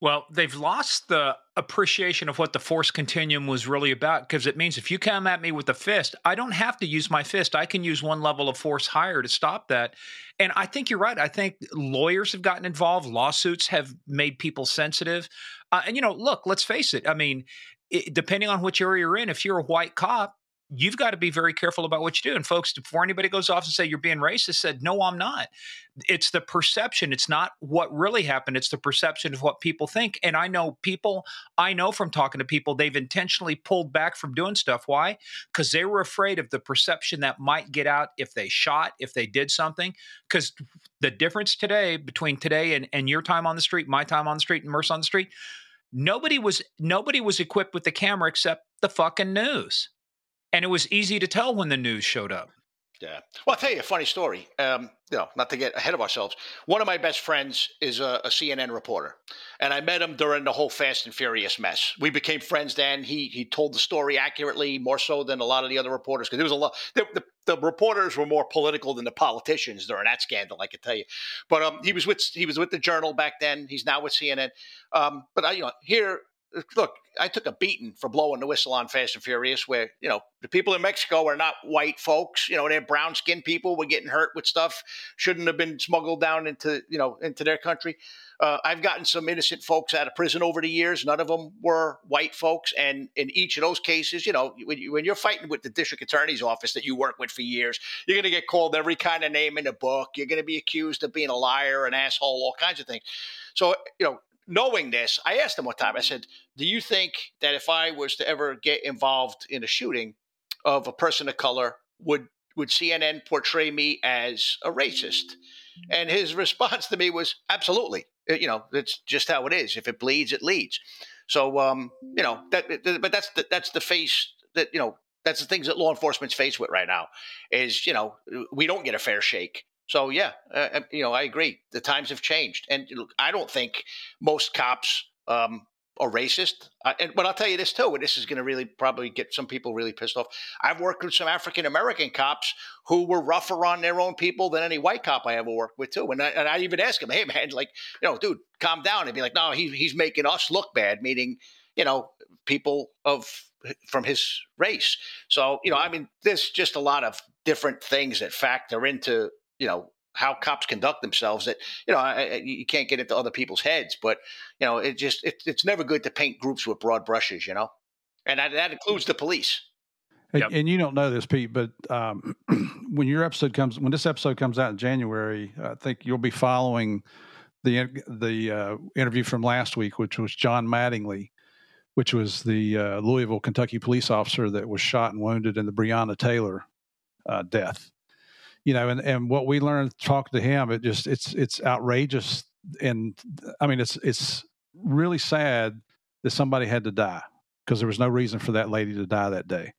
Well they've lost the appreciation of what the force continuum was really about because it means if you come at me with a fist i don't have to use my fist. I can use one level of force higher to stop that and i think you're right. I think lawyers have gotten involved lawsuits have made people sensitive uh, and you know look let's face it i mean it, depending on which area you're in, if you're a white cop, you've got to be very careful about what you do. And folks, before anybody goes off and say you're being racist, said, no, I'm not. It's the perception. It's not what really happened. It's the perception of what people think. And I know people, I know from talking to people, they've intentionally pulled back from doing stuff. Why? Because they were afraid of the perception that might get out if they shot, if they did something. Because the difference today between today and, and your time on the street, my time on the street, and Merce on the street, nobody was nobody was equipped with the camera except the fucking news and it was easy to tell when the news showed up. Yeah. Well, I'll tell you a funny story. Um, you know, not to get ahead of ourselves. One of my best friends is a, a, CNN reporter, and I met him during the whole Fast and Furious mess. We became friends then. He he told the story accurately, more so than a lot of the other reporters, because there was a lot. The, the, the, reporters were more political than the politicians during that scandal. I can tell you. But um, he was with he was with the Journal back then. He's now with CNN. Um, but I, you know, here look, I took a beating for blowing the whistle on Fast and Furious, where you know the people in Mexico are not white folks. You know, they're brown skinned people. Were getting hurt with stuff shouldn't have been smuggled down into you know into their country. Uh, I've gotten some innocent folks out of prison over the years. None of them were white folks, and in each of those cases, you know, when, you, when you're fighting with the district attorney's office that you work with for years, you're going to get called every kind of name in the book. You're going to be accused of being a liar, an asshole, all kinds of things. So, you know, knowing this, I asked him one time, I said, Do you think that if I was to ever get involved in a shooting of a person of color, would would CNN portray me as a racist? And his response to me was, Absolutely. You know, it's just how it is. If it bleeds, it leads. So, um, you know, that, but that's the, that's the face that, you know, that's the things that law enforcement's faced with right now is, you know, we don't get a fair shake. So yeah, uh, uh, you know, I agree. The times have changed, and I don't think most cops um, are racist. I, and but I'll tell you this too, and this is going to really probably get some people really pissed off. I've worked with some African American cops who were rougher on their own people than any white cop I ever worked with too. And I, and I even ask him, "Hey man, like you know, dude, calm down." And be like, "No, he's he's making us look bad," meaning you know people of from his race. So you know, I mean, there's just a lot of different things that factor into you know how cops conduct themselves that you know I, you can't get into other people's heads but you know it just it, it's never good to paint groups with broad brushes you know? And that, that includes the police. Yep. And, you don't know this, Pete, but um, when your episode comes, when this episode comes out in January, I think you'll be following the the uh, interview from last week, which was John Mattingly, which was the uh, Louisville, Kentucky police officer that was shot and wounded in the Breonna Taylor uh, death you know, and, and what we learned talking to him, it just it's it's outrageous, and I mean it's it's really sad that somebody had to die because there was no reason for that lady to die that day.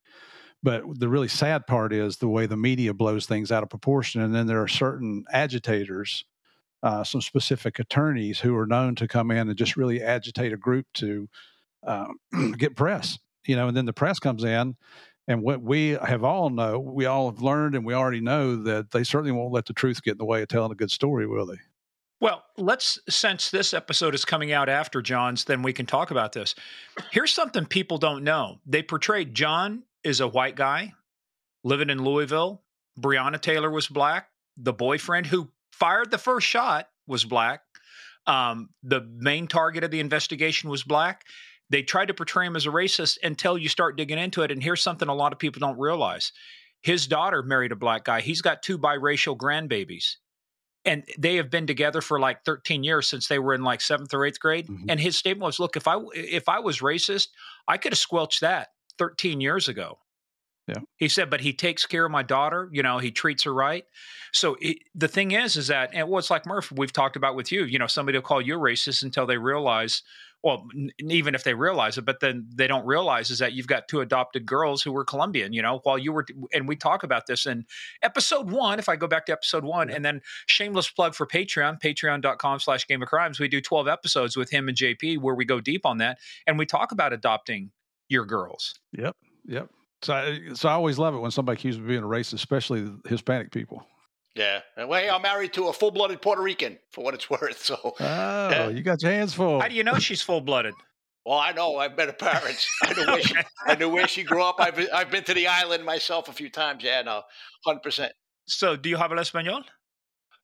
But the really sad part is the way the media blows things out of proportion, and then there are certain agitators, uh, some specific attorneys who are known to come in and just really agitate a group to uh, get press. You know, and then the press comes in and what we have all know, we all have learned and we already know that they certainly won't let the truth get in the way of telling a good story, will they? Well, let's, since this episode is coming out after John's, then we can talk about this. Here's something people don't know. They portrayed John as a white guy living in Louisville. Breonna Taylor was black. The boyfriend who fired the first shot was black. Um, the main target of the investigation was black. They try to portray him as a racist until you start digging into it. And here's something a lot of people don't realize his daughter married a black guy. He's got two biracial grandbabies. And they have been together for like 13 years since they were in like seventh or eighth grade. Mm-hmm. And his statement was, "Look, if I if I was racist, I could have squelched that 13 years ago." Yeah. He said, but he takes care of my daughter. You know, he treats her right. So it, the thing is, is that, and what's like Murph, we've talked about with you, you know, somebody will call you racist until they realize well, n- even if they realize it, but then they don't realize is that you've got two adopted girls who were Colombian, you know, while you were, and we talk about this in episode one, if I go back to episode one, and then shameless plug for Patreon, patreon.com slash game of crimes. We do 12 episodes with him and JP where we go deep on that and we talk about adopting your girls. Yep. Yep. So, I, so I always love it when somebody accuses me of being a racist, especially Hispanic people. Yeah. Well, hey, I'm married to a full blooded Puerto Rican for what it's worth. So, oh, yeah. you got your hands full. How do you know she's full blooded? Well, I know. I've met her parents. I know where she. I know where she grew up. I've I've been to the island myself a few times. Yeah, no, hundred percent. So, do you have el español?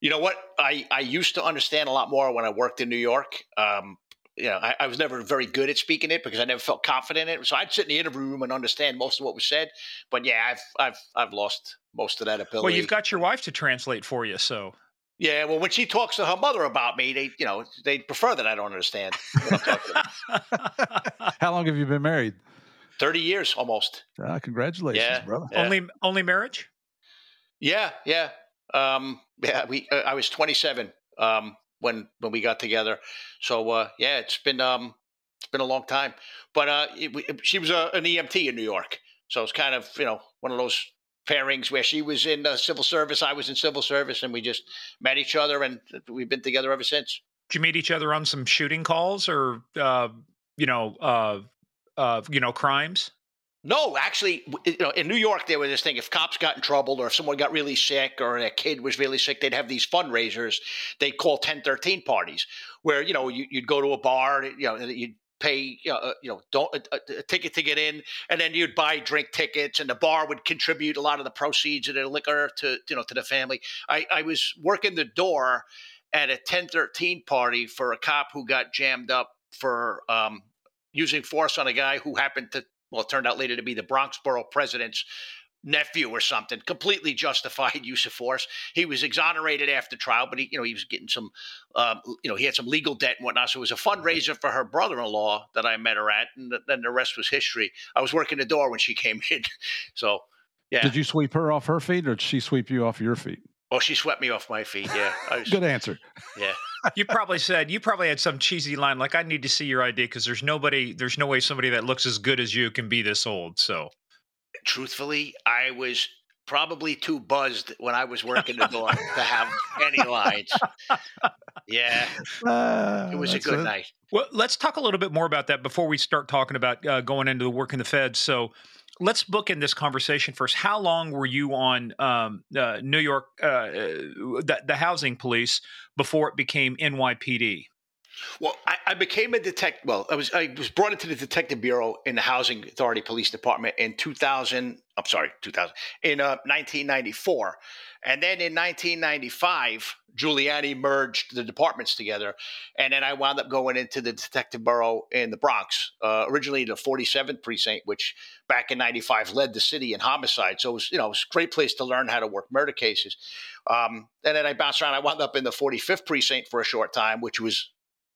You know what? I I used to understand a lot more when I worked in New York. Um, you know, I, I, was never very good at speaking it because I never felt confident in it. So I'd sit in the interview room and understand most of what was said. But yeah, I've I've I've lost most of that ability. Well, you've got your wife to translate for you, so. Yeah, well, when she talks to her mother about me, they you know they prefer that I don't understand. How long have you been married? Thirty years almost. Ah, congratulations, yeah, brother. Yeah. Only only marriage. Yeah, yeah, um, yeah. We uh, I was 27 um, when when we got together. So uh, yeah, it's been um, it's been a long time. But uh, it, it, she was a, an EMT in New York, so it's kind of you know one of those pairings where she was in uh, civil service, I was in civil service, and we just met each other, and we've been together ever since. Did you meet each other on some shooting calls, or uh, you know, uh, uh, you know, crimes? No, actually, you know, in New York, there was this thing: if cops got in trouble, or if someone got really sick, or a kid was really sick, they'd have these fundraisers. They'd call 1013 parties, where you know you, would go to a bar, you know, you'd pay, uh, you know, don't a, a, ticket to get in, and then you'd buy drink tickets, and the bar would contribute a lot of the proceeds of the liquor to you know to the family. I, I was working the door at a 1013 party for a cop who got jammed up for um, using force on a guy who happened to well, it turned out later to be the Bronx Borough president's nephew or something completely justified use of force he was exonerated after trial but he you know he was getting some um, you know he had some legal debt and whatnot so it was a fundraiser for her brother-in-law that i met her at and then the rest was history i was working the door when she came in so yeah did you sweep her off her feet or did she sweep you off your feet Oh, she swept me off my feet. Yeah. Was, Good answer. Yeah. You probably said you probably had some cheesy line like, "I need to see your ID because there's nobody, there's no way somebody that looks as good as you can be this old." So, truthfully, I was probably too buzzed when I was working the door to have any lines. Yeah, uh, it was a good night. Well, let's talk a little bit more about that before we start talking about uh, going into the work in the Fed. So, let's book in this conversation first. How long were you on um, uh, New York, uh, uh the, the, housing police, before it became NYPD? Well, I, I, became a detective. Well, I was I was brought into the detective bureau in the Housing Authority Police Department in 2000. I'm sorry, 2000 in uh, 1994, and then in 1995, Giuliani merged the departments together, and then I wound up going into the detective bureau in the Bronx, uh, originally the 47th precinct, which back in '95 led the city in homicide. So it was, you know, it was a great place to learn how to work murder cases. Um, and then I bounced around. I wound up in the 45th precinct for a short time, which was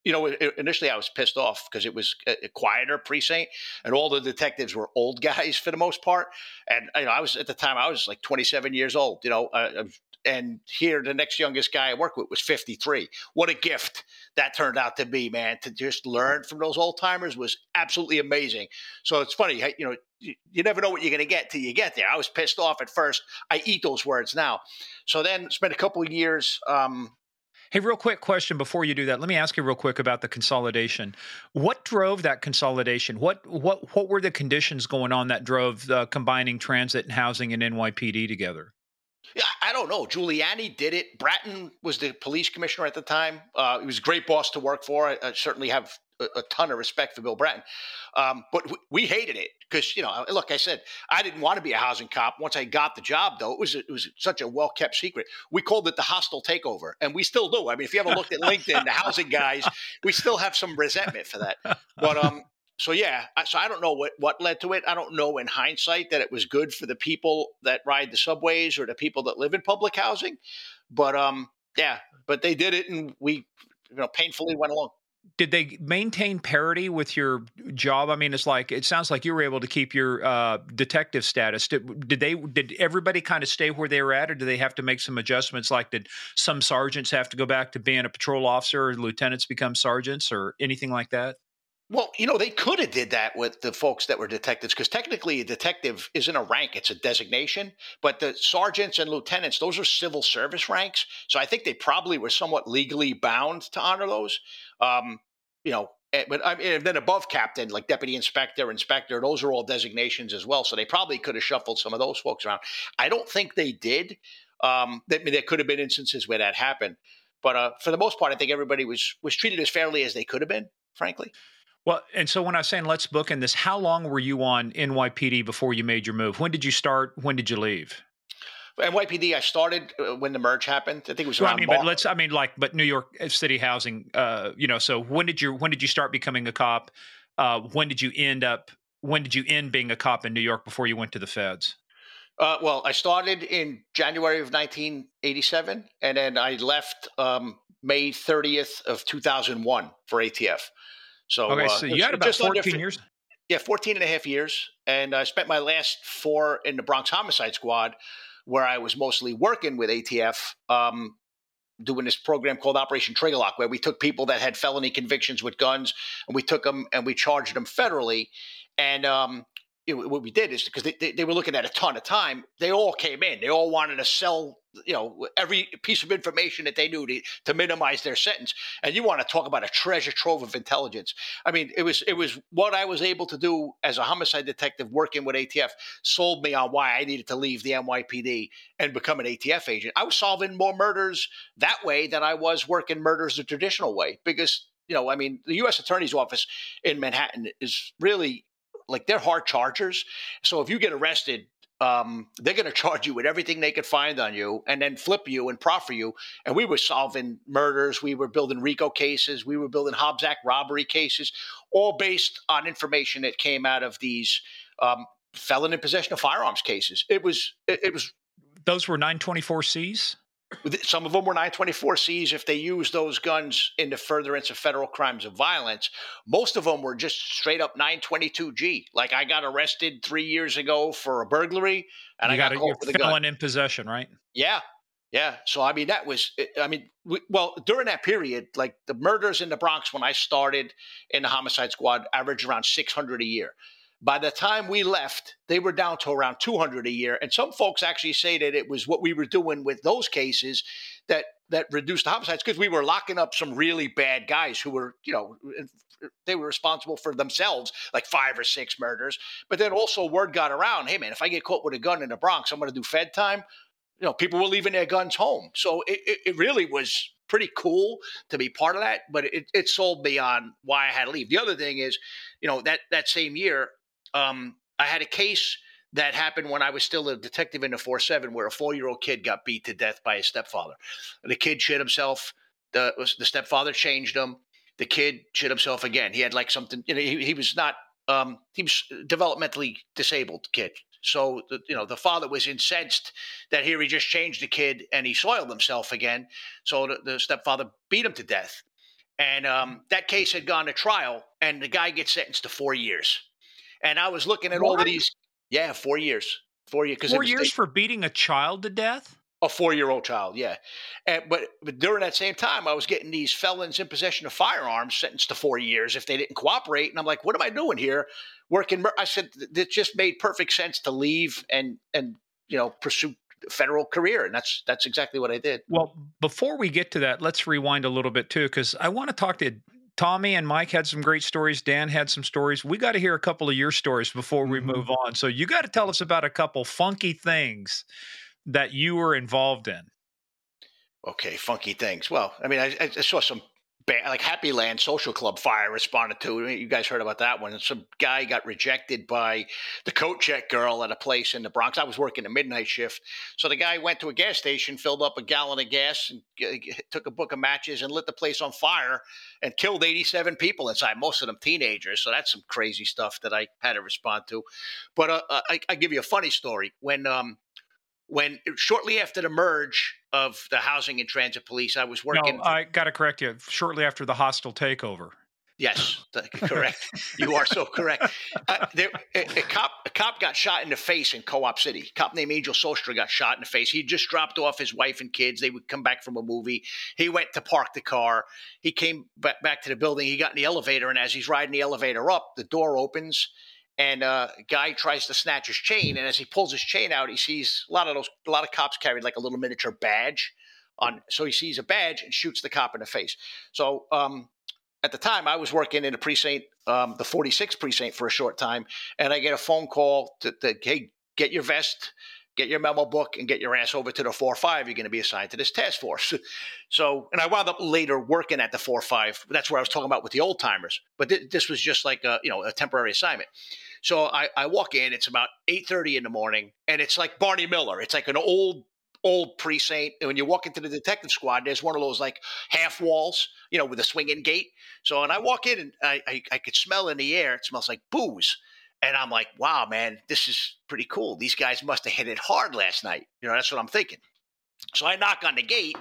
you know, initially I was pissed off because it was a quieter precinct, and all the detectives were old guys for the most part. And you know, I was at the time I was like 27 years old. You know, uh, and here the next youngest guy I worked with was 53. What a gift that turned out to be, man! To just learn from those old timers was absolutely amazing. So it's funny, you know, you, never know what you're going to get till you get there. I was pissed off at first. I eat those words now. So then spent a couple of years. Um, Hey, real quick question before you do that. Let me ask you real quick about the consolidation. What drove that consolidation? What what what were the conditions going on that drove the combining transit and housing and NYPD together? Yeah, I don't know. Giuliani did it. Bratton was the police commissioner at the time. Uh, he was a great boss to work for. I, I certainly have a, a, ton of respect for Bill Bratton. Um, but w- we hated it because, you know, look, I said I didn't want to be a housing cop. Once I got the job, though, it was it was such a well kept secret. We called it the hostile takeover, and we still do. I mean, if you ever looked at LinkedIn, the housing guys, we still have some resentment for that. But um, so yeah, so I don't know what what led to it. I don't know in hindsight that it was good for the people that ride the subways or the people that live in public housing. But um, yeah, but they did it, and we you know painfully went along did they maintain parity with your job? I mean, it's like it sounds like you were able to keep your uh, detective status. Did, did, they? Did everybody kind of stay where they were at, or do they have to make some adjustments? Like, did some sergeants have to go back to being a patrol officer, or lieutenants become sergeants, or anything like that? Well, you know, they could have did that with the folks that were detectives because technically a detective isn't a rank, it's a designation. But the sergeants and lieutenants, those are civil service ranks. So I think they probably were somewhat legally bound to honor those. Um, you know, eh, but I mean, then above captain, like deputy inspector, inspector, those are all designations as well. So they probably could have shuffled some of those folks around. I don't think they did. Um, I mean, there could have been instances where that happened, but uh, for the most part, I think everybody was was treated as fairly as they could have been, frankly. Well, and so when I was saying let's book in this, how long were you on NYPD before you made your move? When did you start? When did you leave? NYPD, I started uh, when the merge happened. I think it was. Well, I mean, but let's. I mean, like, but New York City housing. Uh, you know, so when did you when did you start becoming a cop? Uh, when did you end up? When did you end being a cop in New York before you went to the feds? Uh, well, I started in January of 1987, and then I left um, May 30th of 2001 for ATF. So, okay, so you had about 14 years. Yeah, 14 and a half years. And I spent my last four in the Bronx Homicide Squad, where I was mostly working with ATF, um, doing this program called Operation Trigger Lock, where we took people that had felony convictions with guns and we took them and we charged them federally. And um, what we did is because they, they, they, were looking at a ton of time, they all came in. They all wanted to sell, you know, every piece of information that they knew to, to minimize their sentence. And you want to talk about a treasure trove of intelligence. I mean, it was it was what I was able to do as a homicide detective working with ATF sold me on why I needed to leave the NYPD and become an ATF agent. I was solving more murders that way than I was working murders the traditional way because you know, I mean, the U.S. Attorney's Office in Manhattan is really like they're hard chargers. So if you get arrested, um, they're going to charge you with everything they could find on you and then flip you and proffer you. And we were solving murders. We were building RICO cases. We were building Hobbs Act robbery cases, all based on information that came out of these um, felon in possession of firearms cases. It was, it, it was. Those were 924Cs? Some of them were 924Cs if they used those guns in the furtherance of federal crimes of violence. Most of them were just straight up 922G. Like I got arrested three years ago for a burglary, and you I got, got caught with a felon in possession, right? Yeah, yeah. So I mean, that was. Eh, I mean, we, well, during that period, like the murders in the Bronx when I started in the homicide squad averaged around 600 a year. By the time we left, they were down to around 200 a year. And some folks actually say that it was what we were doing with those cases that that reduced the homicides because we were locking up some really bad guys who were, you know, they were responsible for themselves, like five or six murders. But then also word got around, hey man, if I get caught with a gun in the Bronx, I'm going to do Fed time. You know, people were leaving their guns home. So it, it, really was pretty cool to be part of that, but it, it sold me on why I had to leave. The other thing is, you know, that that same year, um, I had a case that happened when I was still a detective in the 4 7 where a four year old kid got beat to death by his stepfather. The kid shit himself. The, the stepfather changed him. The kid shit himself again. He had like something, you know, he, he was not, um, he was developmentally disabled kid. So, the, you know, the father was incensed that here he just changed the kid and he soiled himself again. So the, the stepfather beat him to death. And um, that case had gone to trial, and the guy gets sentenced to four years. And I was looking at what? all of these. Yeah, four years. Four years. Four years for beating a child to death. A four-year-old child, yeah. And, but but during that same time, I was getting these felons in possession of firearms sentenced to four years if they didn't cooperate. And I'm like, what am I doing here? Working. I said it just made perfect sense to leave and and you know pursue federal career and that's that's exactly what i did well before we get to that let's rewind a little bit too because i want to talk to Tommy and Mike had some great stories. Dan had some stories. We got to hear a couple of your stories before we mm-hmm. move on. So you got to tell us about a couple funky things that you were involved in. Okay, funky things. Well, I mean, I, I saw some like Happy Land Social Club fire responded to. You guys heard about that one. Some guy got rejected by the coat check girl at a place in the Bronx. I was working a midnight shift. So the guy went to a gas station, filled up a gallon of gas, and took a book of matches and lit the place on fire and killed 87 people inside, most of them teenagers. So that's some crazy stuff that I had to respond to. But uh, uh I, I give you a funny story. When um, when shortly after the merge of the housing and transit police, I was working. No, I got to correct you. Shortly after the hostile takeover. Yes, correct. you are so correct. Uh, there, a, a, cop, a cop got shot in the face in Co-op City. A cop named Angel Sostra got shot in the face. He just dropped off his wife and kids. They would come back from a movie. He went to park the car. He came back, back to the building. He got in the elevator, and as he's riding the elevator up, the door opens and uh, a guy tries to snatch his chain, and as he pulls his chain out, he sees a lot of those. A lot of cops carried like a little miniature badge on, so he sees a badge and shoots the cop in the face. So um, at the time, I was working in a precinct, um, the 46th precinct, for a short time, and I get a phone call to, to hey, get your vest. Get your memo book and get your ass over to the 4 5. You're going to be assigned to this task force. so, and I wound up later working at the 4 5. That's where I was talking about with the old timers. But th- this was just like a, you know, a temporary assignment. So I, I walk in. It's about eight thirty in the morning, and it's like Barney Miller. It's like an old old precinct. And when you walk into the detective squad, there's one of those like half walls, you know, with a swinging gate. So, and I walk in and I, I, I could smell in the air. It smells like booze. And I'm like, wow, man, this is pretty cool. These guys must have hit it hard last night. You know, that's what I'm thinking. So I knock on the gate,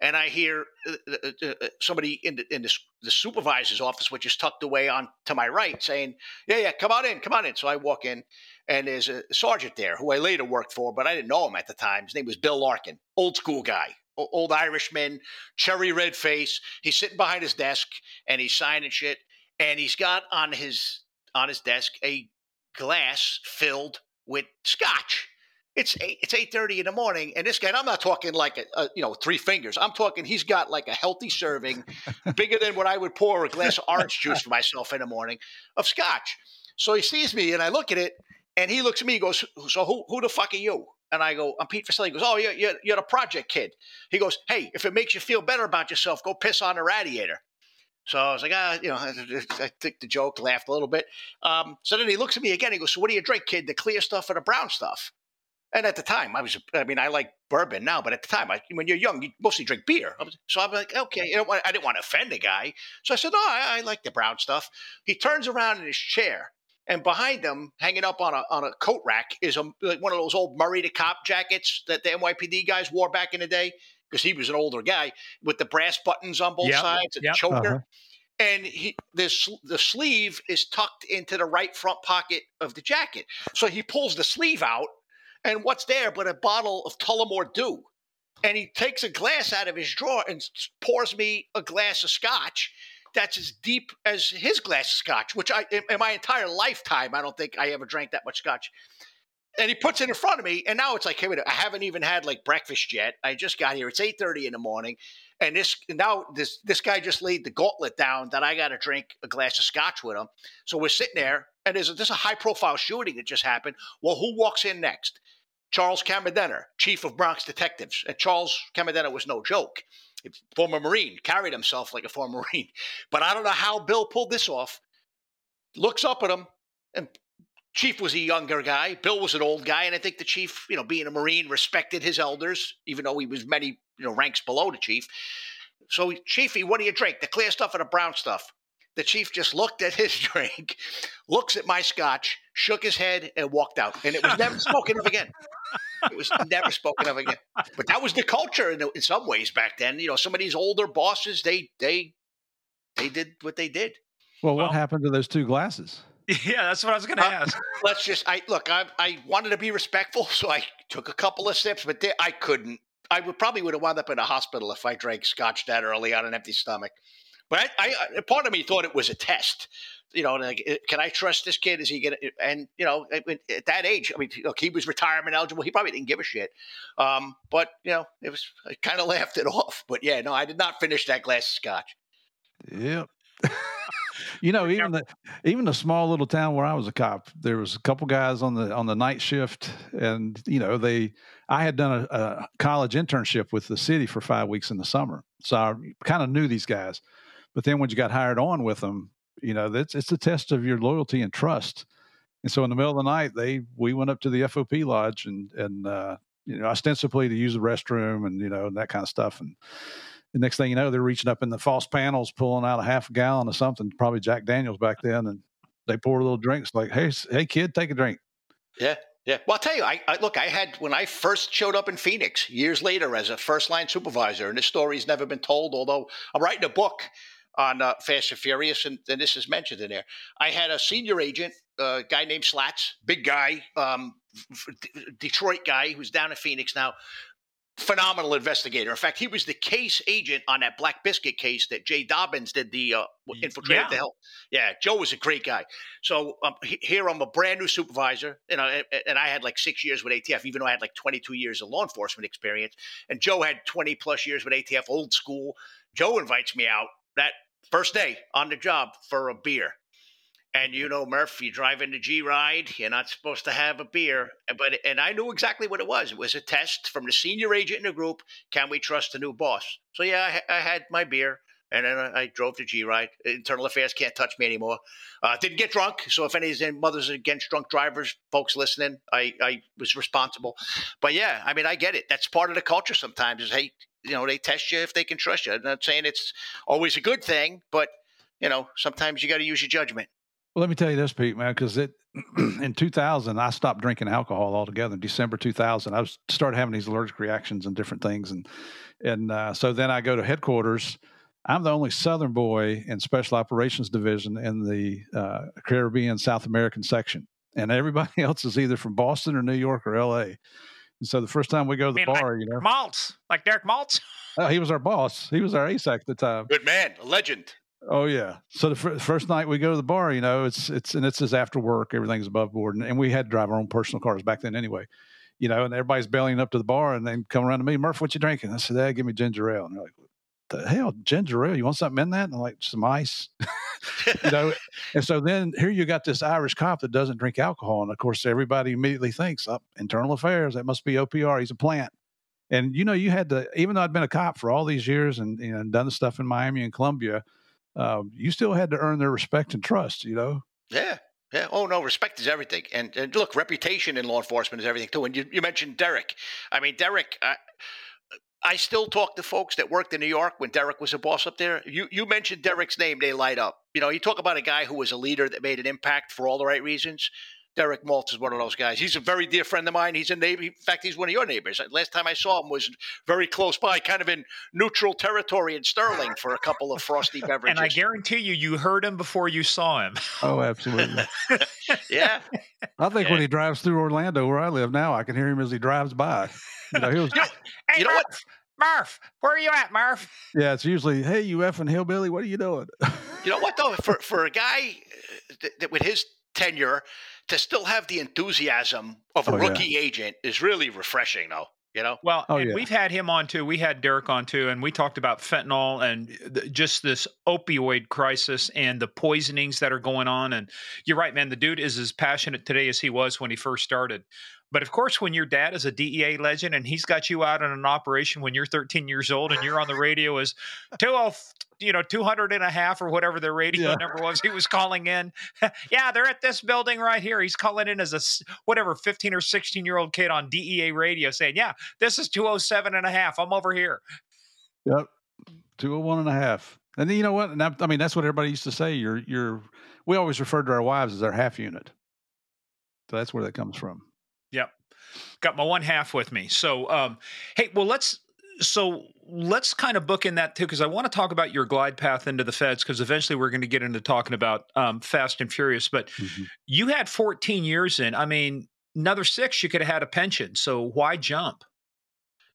and I hear uh, uh, uh, somebody in the in the, the, supervisor's office, which is tucked away on to my right, saying, "Yeah, yeah, come on in, come on in." So I walk in, and there's a sergeant there who I later worked for, but I didn't know him at the time. His name was Bill Larkin, old school guy, old Irishman, cherry red face. He's sitting behind his desk and he's signing shit, and he's got on his on his desk a glass filled with scotch. It's eight, it's eight thirty in the morning, and this guy. And I'm not talking like a, a, you know three fingers. I'm talking he's got like a healthy serving, bigger than what I would pour a glass of orange juice for myself in the morning of scotch. So he sees me, and I look at it, and he looks at me, he goes, So who, who the fuck are you? And I go, I'm Pete Forcelli. He goes, Oh, you're, you're, you're the project kid. He goes, Hey, if it makes you feel better about yourself, go piss on the radiator. So I was like, ah, you know, I took the joke, laughed a little bit. Um, so then he looks at me again. He goes, "So what do you drink, kid? The clear stuff or the brown stuff?" And at the time, I was, I mean, I like bourbon now, but at the time, I, when you're young, you mostly drink beer. So I'm like, okay, you know, I didn't want to offend the guy. So I said, no, I, I like the brown stuff. He turns around in his chair and behind him, hanging up on a on a coat rack, is a like one of those old Murray the Cop jackets that the NYPD guys wore back in the day because he was an older guy with the brass buttons on both yep. sides and yep. choker. Uh-huh. And he this the sleeve is tucked into the right front pocket of the jacket. So he pulls the sleeve out, and what's there but a bottle of Tullamore Dew. And he takes a glass out of his drawer and pours me a glass of scotch that's as deep as his glass of scotch, which I in, in my entire lifetime I don't think I ever drank that much scotch. And he puts it in front of me, and now it's like, hey, wait, I haven't even had like breakfast yet. I just got here. It's eight thirty in the morning, and this now this this guy just laid the gauntlet down that I got to drink a glass of scotch with him. So we're sitting mm-hmm. there, and there's a, there's a high profile shooting that just happened. Well, who walks in next? Charles Kammerdener, chief of Bronx detectives. And Charles Kammerdener was no joke former Marine, carried himself like a former Marine. But I don't know how Bill pulled this off. Looks up at him, and Chief was a younger guy. Bill was an old guy, and I think the chief, you know, being a Marine, respected his elders, even though he was many, you know, ranks below the chief. So, Chiefy, what do you drink? The clear stuff or the brown stuff? The chief just looked at his drink, looks at my scotch, shook his head, and walked out. And it was never spoken of again. It was never spoken of again. But that was the culture in, in some ways back then. You know, some of these older bosses, they they they did what they did. Well, what happened to those two glasses? Yeah, that's what I was going to uh, ask. Let's just, I look, I, I wanted to be respectful, so I took a couple of sips, but they, I couldn't. I would probably would have wound up in a hospital if I drank scotch that early on an empty stomach. But I, I, part of me thought it was a test you know, like, eh, can I trust this kid? Is he gonna? And you know, at that age, I mean, look, he was retirement eligible. He probably didn't give a shit. Um, but you know, it was I kind of laughed it off. But yeah, no, I did not finish that glass of scotch. Yep. You know, even the even the small little town where I was a cop, there was a couple guys on the on the night shift, and you know, they I had done a, a college internship with the city for five weeks in the summer, so I kind of knew these guys. But then when you got hired on with them, you know that's it's a test of your loyalty and trust and so in the middle of the night they we went up to the fop lodge and and uh, you know ostensibly to use the restroom and you know and that kind of stuff and the next thing you know they're reaching up in the false panels pulling out a half a gallon of something probably jack daniels back then and they pour a little drinks like hey hey kid take a drink yeah yeah. Well, I'll tell you, I, I, look, I had when I first showed up in Phoenix years later as a first line supervisor, and this story's never been told, although I'm writing a book on uh, Fast and Furious, and, and, this is mentioned in there. I had a senior agent, a uh, guy named Slats, big guy, um, Detroit guy who's down in Phoenix now. Phenomenal investigator. In fact, he was the case agent on that Black Biscuit case that Jay Dobyns did the uh, infiltrated yeah. the hell. Yeah, Joe was a great guy. So um, here I'm a brand new supervisor, you know, and, and I had like six years with ATF, even though I had like 22 years of law enforcement experience. And Joe had 20 plus years with ATF, old school. Joe invites me out that first day on the job for a beer. And you know, Murph, you drive in the G ride, you're not supposed to have a beer. But and I knew exactly what it was. It was a test from the senior agent in the group. Can we trust the new boss? So yeah, I, I had my beer. And then I, drove to G Ride. Internal Affairs can't touch me anymore. Uh, didn't get drunk. So if any of the mothers against drunk drivers, folks listening, I, I was responsible. But yeah, I mean, I get it. That's part of the culture sometimes is, hey, you know, they test you if they can trust you. I'm not saying it's always a good thing, but, you know, sometimes you got to use your judgment. Well, let me tell you this, Pete, man, because it in 2000 I stopped drinking alcohol altogether. In December 2000, I was started having these allergic reactions and different things, and and uh, so then I go to headquarters. I'm the only Southern boy in Special Operations Division in the uh, Caribbean South American section, and everybody else is either from Boston or New York or L.A. And so the first time we go to the bar, like you know, Maltz, like Derek Maltz. Oh, he was our boss. He was our ASAC at the time. Good man, a legend. Oh yeah. So the first night we go to the bar, you know, it's it's and it's just after work, everything's above board, and, and we had to drive our own personal cars back then anyway, you know, and everybody's bellying up to the bar, and they come around to me, Murph, what you drinking? I said, "Hey, give me ginger ale." And they're like, "The hell, ginger ale? You want something in that?" And I'm like, "Some ice." you know, and so then here you got this Irish cop that doesn't drink alcohol, and of course everybody immediately thinks, "Up oh, internal affairs, that must be OPR. He's a plant." And you know, you had to, even though I'd been a cop for all these years and, you know done the stuff in Miami and Colombia, um, you still had to earn their respect and trust, you know? Yeah. Yeah. Oh no, respect is everything, and, and look, reputation in law enforcement is everything too. And you, you mentioned Derek. I mean, Derek. I, I still talk to folks that worked in New York when Derek was a boss up there. You you mentioned Derek's name, they light up. You know, you talk about a guy who was a leader that made an impact for all the right reasons. Derek Maltz is one of those guys. He's a very dear friend of mine. He's a neighbor. In fact, he's one of your neighbors. Last time I saw him was very close by, kind of in neutral territory in Sterling for a couple of frosty beverages. And I guarantee you, you heard him before you saw him. Oh, absolutely. yeah. I think yeah. when he drives through Orlando, where I live now, I can hear him as he drives by. You know, he was. hey, you know Murph, what? Murph, where are you at, Murph? Yeah, it's usually, hey, you effing hillbilly, what are you doing? you know what though? For for a guy uh, that with his tenure to still have the enthusiasm of a oh, rookie yeah. agent is really refreshing, though. You know? Well, oh, yeah. we've had him on too. We had Derek on too, and we talked about fentanyl and th- just this opioid crisis and the poisonings that are going on. And you're right, man. The dude is as passionate today as he was when he first started. But of course, when your dad is a DEA legend and he's got you out on an operation when you're 13 years old and you're on the radio as 20, you know, 200 and a half or whatever the radio yeah. number was, he was calling in. yeah, they're at this building right here. He's calling in as a whatever 15 or 16 year old kid on DEA radio saying, yeah, this is 207 and a half. I'm over here. Yep. 201 and a half. And then, you know what? And I, I mean, that's what everybody used to say. You're, you're, we always referred to our wives as our half unit. So that's where that comes from. Got my one half with me. So, um, hey, well, let's so let's kind of book in that too, because I want to talk about your glide path into the feds, because eventually we're going to get into talking about um, Fast and Furious. But mm-hmm. you had 14 years in. I mean, another six, you could have had a pension. So why jump?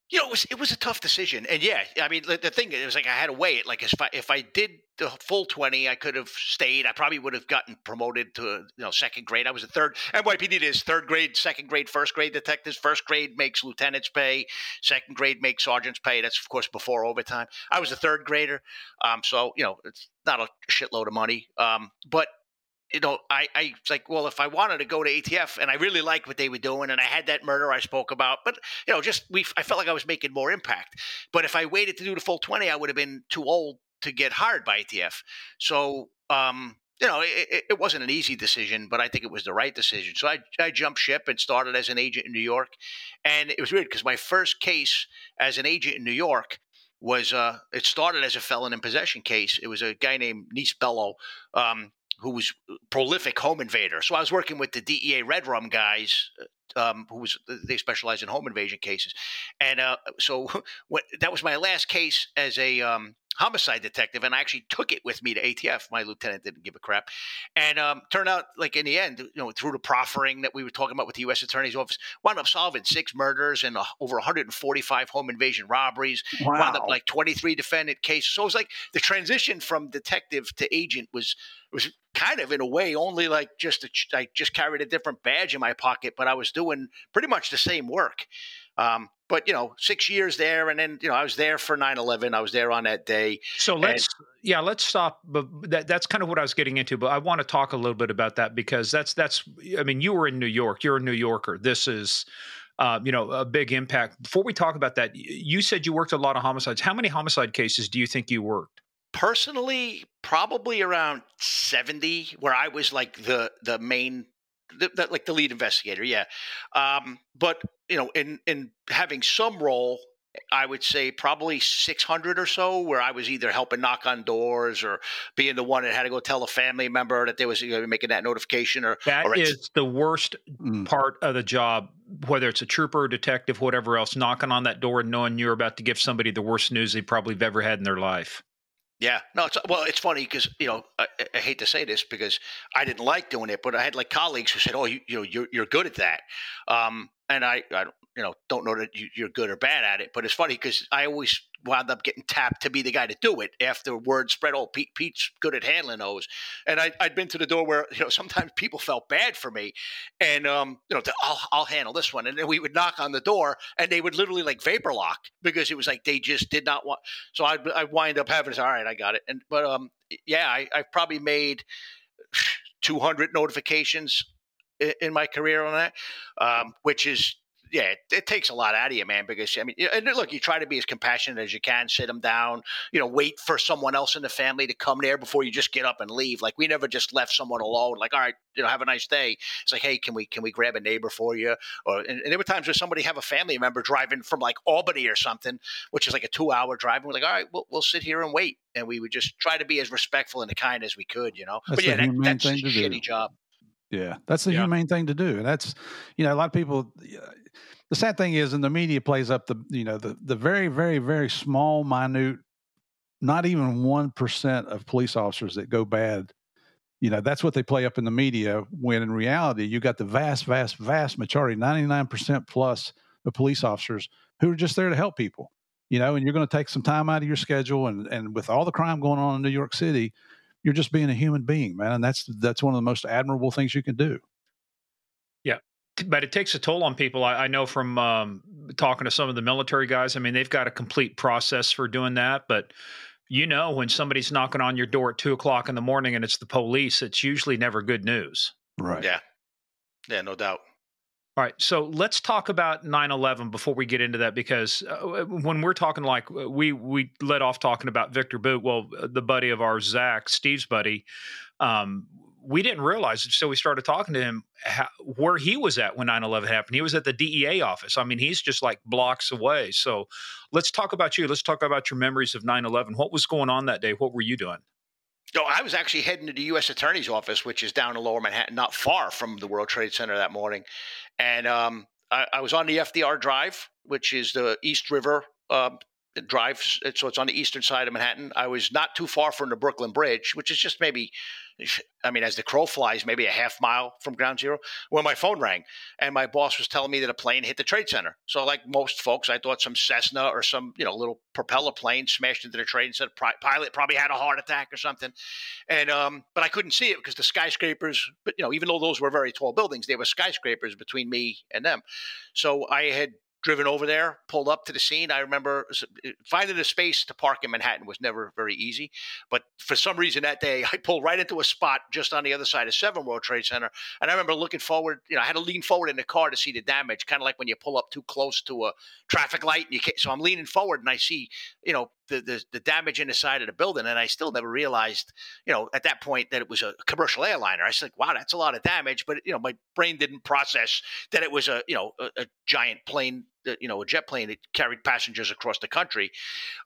You know, it was it was a tough decision, and yeah, I mean, the, the thing it was like I had to weigh it. Like if I if I did the full twenty, I could have stayed. I probably would have gotten promoted to you know second grade. I was a third. NYPD is third grade, second grade, first grade detectives. First grade makes lieutenants pay. Second grade makes sergeants pay. That's of course before overtime. I was a third grader, um, so you know it's not a shitload of money. Um, but you know, I, I was like, well, if I wanted to go to ATF and I really liked what they were doing and I had that murder I spoke about, but, you know, just we, I felt like I was making more impact. But if I waited to do the full 20, I would have been too old to get hired by ATF. So, um, you know, it, it, wasn't an easy decision, but I think it was the right decision. So I, I jumped ship and started as an agent in New York. And it was weird because my first case as an agent in New York was uh, it started as a felon in possession case. It was a guy named Nice Bello. Um, who was prolific home invader. So I was working with the DEA Red Rum guys, uh, um, who was they specialize in home invasion cases, and uh, so that was my last case as a um, homicide detective, and I actually took it with me to ATF. My lieutenant didn't give a crap, and um, turned out like in the end, you know, through the proffering that we were talking about with the U.S. Attorney's Office, wound up solving six murders and uh, over 145 home invasion robberies. Wow. Wound up like 23 defendant cases. So it was like the transition from detective to agent was was kind of in a way only like just a, I just carried a different badge in my pocket, but I was doing pretty much the same work. Um, but you know, six years there, and then you know, I was there for 9-11. I was there on that day. So let's, and, yeah, let's stop. But that, that's kind of what I was getting into. But I want to talk a little bit about that because that's that's. I mean, you were in New York. You're a New Yorker. This is. Uh, you know, a big impact. Before we talk about that, you said you worked a lot of homicides. How many homicide cases do you think you worked? personally, probably around seventy, where I was like the the main the, the, like the lead investigator, yeah. Um, but you know, in in having some role I would say probably 600 or so, where I was either helping knock on doors or being the one that had to go tell a family member that they was you know, making that notification. Or that or is the worst mm. part of the job, whether it's a trooper, or detective, whatever else, knocking on that door and knowing you're about to give somebody the worst news they probably have ever had in their life. Yeah, no, it's well, it's funny because you know I, I, hate to say this because I didn't like doing it, but I had like colleagues who said, "Oh, you, you know, you're you're good at that," um, and I, I you know, don't know that you, are good or bad at it. But it's funny because I always wound up getting tapped to be the guy to do it after word spread. Oh, Pete, Pete's good at handling those. And I, had been to the door where, you know, sometimes people felt bad for me and, um, you know, I'll, I'll handle this one. And then we would knock on the door and they would literally like vapor lock because it was like they just did not want. So I'd, I'd wind up having to all right, I got it. And, but, um, yeah, I, I've probably made 200 notifications in my career on that, um, which is yeah, it, it, takes a lot out of you, man. Because I mean, and look, you try to be as compassionate as you can, sit them down, you know, wait for someone else in the family to come there before you just get up and leave. Like we never just left someone alone. Like, all right, you know, have a nice day. It's like, hey, can we can we grab a neighbor for you? Or and, and there were times where somebody have a family member driving from like Albany or something, which is like a two hour drive. And we're like, all right, we'll we'll sit here and wait, and we would just try to be as respectful and kind as we could, you know. That's but yeah, that, that's a shitty do. job. Yeah, that's the yeah. humane thing to do, and that's you know a lot of people. The sad thing is, and the media plays up the you know the the very very very small minute, not even one percent of police officers that go bad. You know that's what they play up in the media. When in reality, you got the vast vast vast majority, ninety nine percent plus of police officers who are just there to help people. You know, and you're going to take some time out of your schedule, and and with all the crime going on in New York City, you're just being a human being, man. And that's that's one of the most admirable things you can do. Yeah, but it takes a toll on people. I, I know from um, talking to some of the military guys. I mean, they've got a complete process for doing that, but you know, when somebody's knocking on your door at two o'clock in the morning and it's the police, it's usually never good news. Right. Yeah. Yeah, no doubt. All right, so let's talk about 9/11 before we get into that because uh, when we're talking like uh, we we let off talking about Viktor Bout, well, uh, the buddy of ours, Zach, Steve's buddy, um, we didn't realize it, so we started talking to him how, where he was at when 9/11 happened. He was at the DEA office. I mean, he's just like blocks away. So let's talk about you. Let's talk about your memories of 9/11. What was going on that day? What were you doing? No, I was actually heading to the U.S. Attorney's office, which is down in Lower Manhattan, not far from the World Trade Center that morning. And um, I, I, was on the FDR Drive, which is the East River Drive. So it's on the eastern side of Manhattan. I was not too far from the Brooklyn Bridge, which is just maybe I mean, as the crow flies, maybe a half mile from ground zero, when my phone rang and my boss was telling me that a plane hit the trade center. So, like most folks, I thought some Cessna or some you know little propeller plane smashed into the trade center. Pilot probably had a heart attack or something, and um, but I couldn't see it because the skyscrapers. But you know, even though those were very tall buildings, there were skyscrapers between me and them. So I had driven over there, pulled up to the scene. I remember uh, finding a space to park in Manhattan was never very easy. But for some reason that day, I pulled right into a spot just on the other side of Seven World Trade Center. And I remember looking forward, you know, I had to lean forward in the car to see the damage, kind of like when you pull up too close to a traffic light. And you so I'm leaning forward and I see, you know, the, the, the damage in the side of the building, and I still never realized, you know, at that point that it was a commercial airliner. I was like, wow, that's a lot of damage, but you know, my brain didn't process that it was a you know a, a giant plane, you know, a jet plane that carried passengers across the country.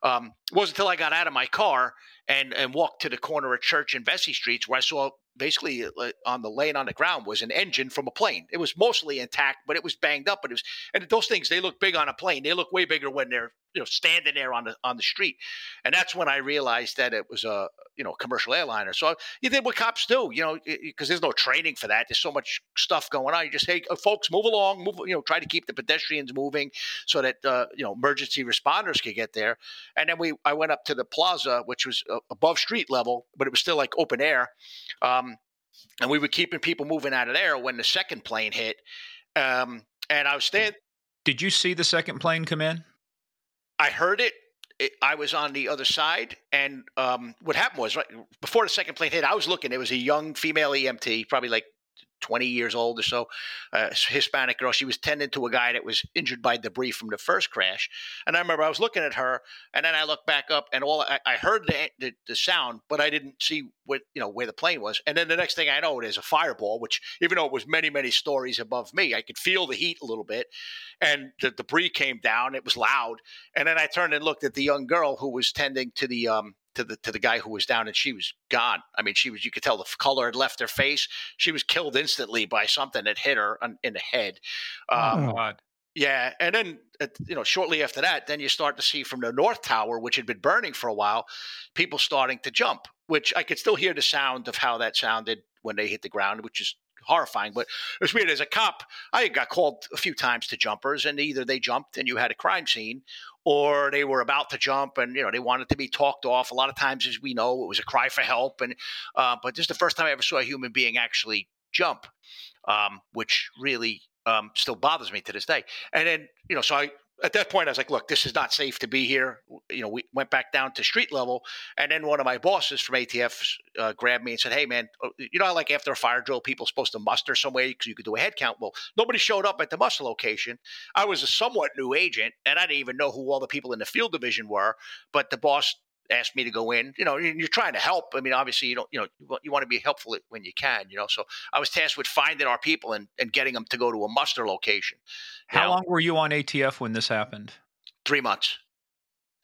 Um, it wasn't until I got out of my car and and walked to the corner of Church and Vesey Streets where I saw basically uh, on the laying on the ground was an engine from a plane. It was mostly intact, but it was banged up. But it was, and those things they look big on a plane. They look way bigger when they're you know standing there on the on the street. And that's when I realized that it was a you know commercial airliner. So you did what cops do, you know, because there's no training for that. There's so much stuff going on. You just hey, uh, folks, move along, move. You know, try to keep the pedestrians moving so that uh, you know emergency responders could get there. And then we I went up to the plaza, which was uh, above street level, but it was still like open air. Um, and we were keeping people moving out of there when the second plane hit. Um, and I was standing. Did you see the second plane come in? I heard it. it I was on the other side, and um, what happened was right before the second plane hit, I was looking. It was a young female EMT, probably like 20 years old or so, uh, Hispanic girl. She was tending to a guy that was injured by debris from the first crash. And I remember I was looking at her, and then I looked back up, and all I, I heard the, the, the sound, but I didn't see what you know where the plane was. And then the next thing I know, there's a fireball, which even though it was many many stories above me, I could feel the heat a little bit, and the debris came down. It was loud, and then I turned and looked at the young girl who was tending to the um, to the to the guy who was down, and she was gone. I mean, she was you could tell the color had left her face. She was killed instantly by something that hit her in the head. Um, oh, yeah, and then you know shortly after that, then you start to see from the north tower, which had been burning for a while, people starting to jump. Which I could still hear the sound of how that sounded when they hit the ground, which is horrifying. But it was weird. As a cop, I got called a few times to jumpers, and either they jumped and you had a crime scene, or they were about to jump and you know they wanted to be talked off. A lot of times, as we know, it was a cry for help. And uh, but this is the first time I ever saw a human being actually jump, um, which really um, still bothers me to this day. And then you know, so I at that point, I was like, look, this is not safe to be here. You know, we went back down to street level. And then one of my bosses from ATF uh, grabbed me and said, hey, man, uh, you know, like after a fire drill, people are supposed to muster somewhere because you could do a head count. Well, nobody showed up at the muster location. I was a somewhat new agent, and I didn't even know who all the people in the field division were. But the boss asked me to go in. You know, you're trying to help. I mean, obviously, you don't, you know, you want to be helpful when you can. You know, so I was tasked with finding our people and, and getting them to go to a muster location. How now, long were you on ATF when this happened? Three months.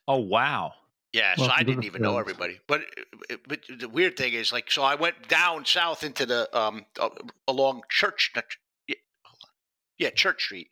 Oh wow. Yeah, so I didn't even know everybody. But but the weird thing is, like, so I went down south into the um uh, along Church, yeah. yeah, Church Street,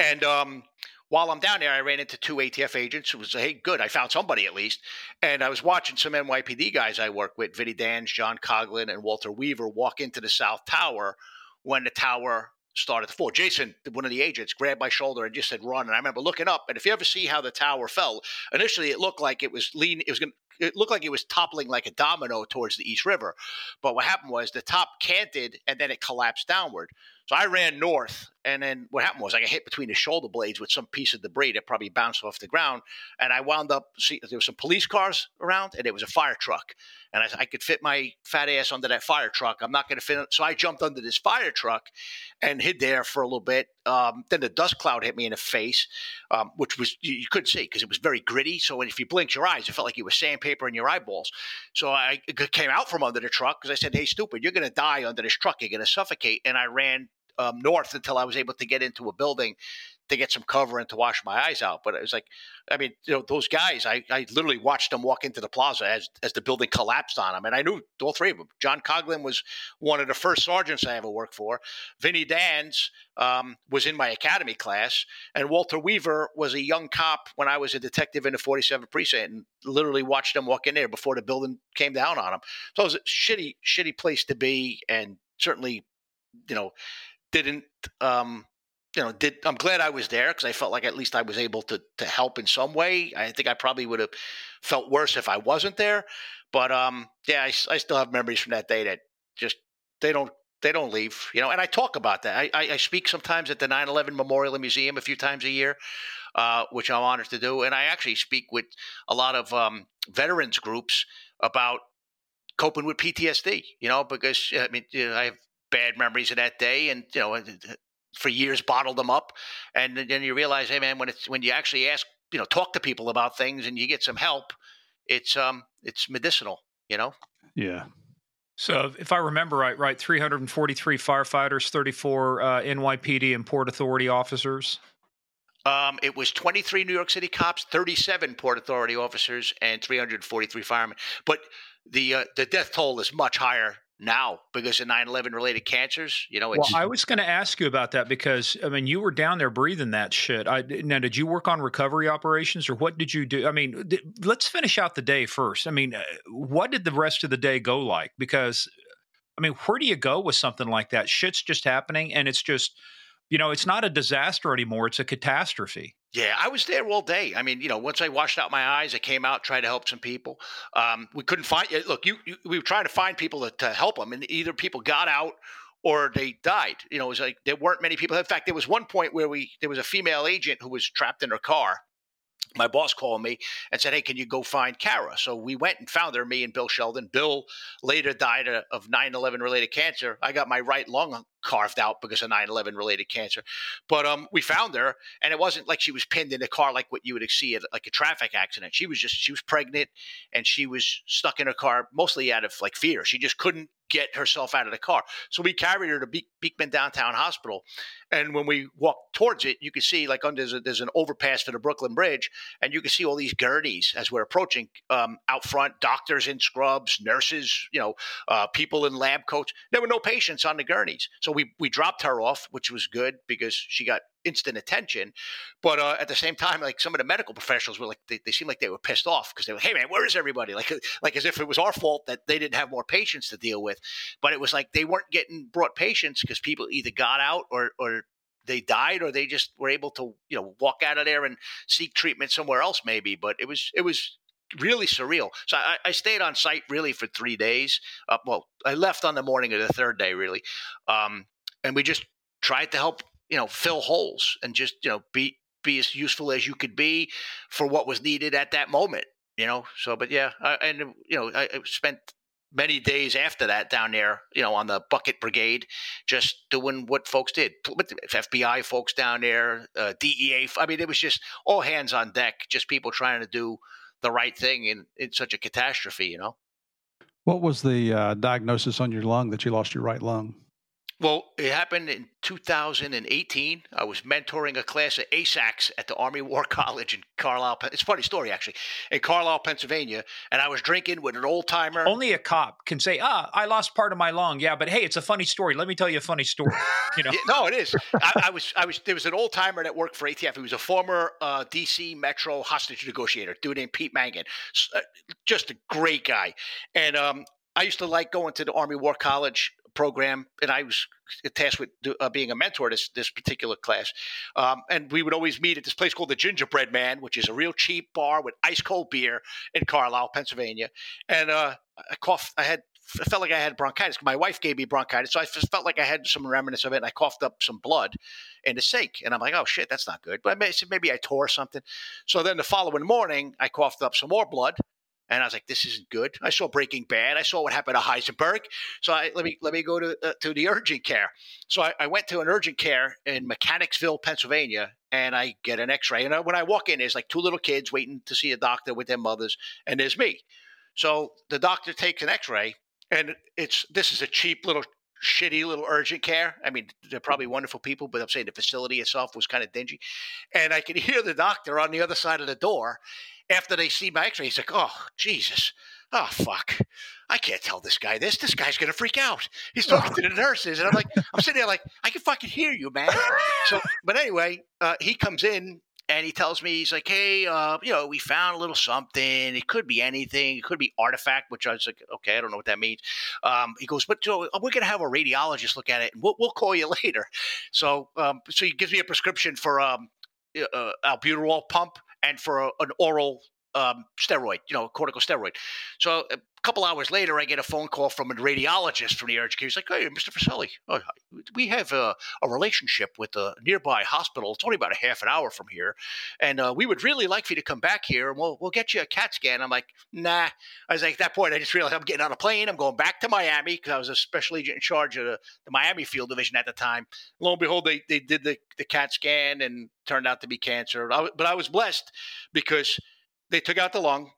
and um while I'm down there, I ran into two ATF agents who was, hey, good, I found somebody at least. And I was watching some NYPD guys I work with, Vinnie Danz, John Coughlin, and Walter Weaver, walk into the South Tower when the tower started to fall. Jason, one of the agents, grabbed my shoulder and just said, "Run!" And I remember looking up, and if you ever see how the tower fell, initially it looked like it was lean. It was gonna. It looked like it was toppling like a domino towards the East River, but what happened was the top canted and then it collapsed downward. So I ran north, and then what happened was I got hit between the shoulder blades with some piece of debris that probably bounced off the ground, and I wound up. See, there were some police cars around, and it was a fire truck, and I, I could fit my fat ass under that fire truck. I'm not going to fit, so I jumped under this fire truck and hid there for a little bit. Um, then the dust cloud hit me in the face, um, which was you, you couldn't see because it was very gritty. So if you blinked your eyes, it felt like it was sandpaper in your eyeballs. So I came out from under the truck because I said, "Hey, stupid, you're going to die under this truck. You're going to suffocate." And I ran um, north until I was able to get into a building to get some cover and to wash my eyes out. But it was like, I mean, you know, those guys, I, I literally watched them walk into the plaza as, as the building collapsed on them. And I knew all three of them. John Coughlin was one of the first sergeants I ever worked for. Vinny Danz um, was in my academy class. And Walter Weaver was a young cop when I was a detective in the 47th precinct and literally watched them walk in there before the building came down on them. So it was a shitty, shitty place to be. And certainly, you know, didn't um, you know did i'm glad i was there because i felt like at least i was able to to help in some way. I think i probably would have felt worse if i wasn't there but um yeah I, I still have memories from that day that just they don't they don't leave you know and i talk about that. I i, I speak sometimes at the 9-11 memorial museum a few times a year uh, which i'm honored to do and i actually speak with a lot of um, veterans groups about coping with ptsd you know because i mean you know, i have bad memories of that day, and you know, for years bottled them up, and then you realize, hey man, when it's when you actually ask, you know, talk to people about things and you get some help, it's um, it's medicinal, you know. Yeah. So, if I remember right, right, 343 firefighters, 34 uh, NYPD and Port Authority officers. Um, it was 23 New York City cops, 37 Port Authority officers, and 343 firemen. But the uh, the death toll is much higher now because of 9-11 related cancers you know well i was going to ask you about that because i mean you were down there breathing that shit. I, now did you work on recovery operations or what did you do? I mean th- let's finish out the day first. I mean what did the rest of the day go like? Because i mean where do you go with something like that? Shit's just happening and it's just you know it's not a disaster anymore it's a catastrophe yeah, I was there all day. I mean, you know, once I washed out my eyes, I came out, tried to help some people. Um, we couldn't find. Look, you, you, we were trying to find people to, to help them, and either people got out or they died. You know, it was like there weren't many people. In fact, there was one point where we there was a female agent who was trapped in her car my boss called me and said, Hey, can you go find Kara? So we went and found her, me and Bill Sheldon. Bill later died of 9 11 related cancer. I got my right lung carved out because of 9 11 related cancer. But um, we found her, and it wasn't like she was pinned in a car like what you would see at like a traffic accident. She was just, she was pregnant and she was stuck in a car mostly out of like fear. She just couldn't get herself out of the car. So we carried her to Be- Beekman Downtown Hospital. And when we walked towards it, you could see like under there's, a, there's an overpass for the Brooklyn Bridge, and you can see all these gurneys as we're approaching um, out front, doctors in scrubs, nurses, you know, uh, people in lab coats. There were no patients on the gurneys. So we, we dropped her off, which was good because she got instant attention. But uh, at the same time, like some of the medical professionals were like, they, they seemed like they were pissed off because they were, hey man, where is everybody? Like, like as if it was our fault that they didn't have more patients to deal with. But it was like they weren't getting brought patients because people either got out or or they died or they just were able to you know walk out of there and seek treatment somewhere else maybe. But it was it was really surreal. So I, I, stayed on site really for three days. Uh, well, I left on the morning of the third day, really, um, and we just tried to help you know fill holes and just you know be be as useful as you could be for what was needed at that moment you know so but yeah I, and you know I, I spent many days after that down there you know on the bucket brigade just doing what folks did fbi folks down there uh, dea i mean it was just all hands on deck just people trying to do the right thing in, in such a catastrophe you know? What was the uh, diagnosis on your lung that you lost your right lung well, it happened in 2018. I was mentoring a class at ASACS at the Army War College in Carlisle. It's a funny story, actually, in Carlisle, Pennsylvania. And I was drinking with an old timer. Only a cop can say, ah, I lost part of my lung. Yeah, but hey, it's a funny story. Let me tell you a funny story. You know? yeah, no, it is. I, I, was, I was, there was an old timer that worked for ATF. He was a former uh, DC Metro hostage negotiator, dude named Pete Mangan. Uh, just a great guy. And um, I used to like going to the Army War College program, and I was tasked with uh, being a mentor this this particular class. Um, and we would always meet at this place called the Gingerbread Man, which is a real cheap bar with ice cold beer in Carlisle, Pennsylvania. And uh, I coughed. I had I felt like I had bronchitis. My wife gave me bronchitis, so I just felt like I had some remnants of it. And I coughed up some blood in the sink, and I'm like, "Oh shit, that's not good." But maybe I tore something. So then the following morning, I coughed up some more blood, and I was like, "This isn't good." I saw Breaking Bad. I saw what happened to Heisenberg. So I, let me let me go to uh, to the urgent care. So I, I, went to an urgent care in Mechanicsville, Pennsylvania, and I get an X-ray. And when I walk in, there's like two little kids waiting to see a doctor with their mothers, and there's me. So the doctor takes an X-ray, and it's this is a cheap little shitty little urgent care. I mean, they're probably wonderful people, but I'm saying the facility itself was kind of dingy. And I could hear the doctor on the other side of the door after they see my x-ray, he's like, oh, Jesus. Oh, fuck. I can't tell this guy this. This guy's going to freak out. He's talking to the nurses. And I'm like, I'm sitting there like, I can fucking hear you, man. So, but anyway, uh, he comes in and he tells me, he's like, hey, uh, you know, we found a little something. It could be anything. It could be artifact, which I was like, okay, I don't know what that means. Um, he goes, but you know, we're going to have a radiologist look at it and we'll, we'll call you later. So, um, so he gives me a prescription for um, uh, albuterol pump and for a, an oral um, steroid, you know, corticosteroid. So a couple hours later, I get a phone call from a radiologist from the care. He's like, "Hey, Mr. Forcelli, oh, we have a, a, relationship with a nearby hospital. It's only about a half an hour from here, and uh, we would really like for you to come back here, and we'll we'll get you a CAT scan." I'm like, "Nah." I was like, at that point, I just realized I'm getting on a plane. I'm going back to Miami because I was a special agent in charge of the, the, Miami field division at the time. Lo and behold, they they did the the CAT scan and turned out to be cancer. I, but I was blessed because they took out the lung.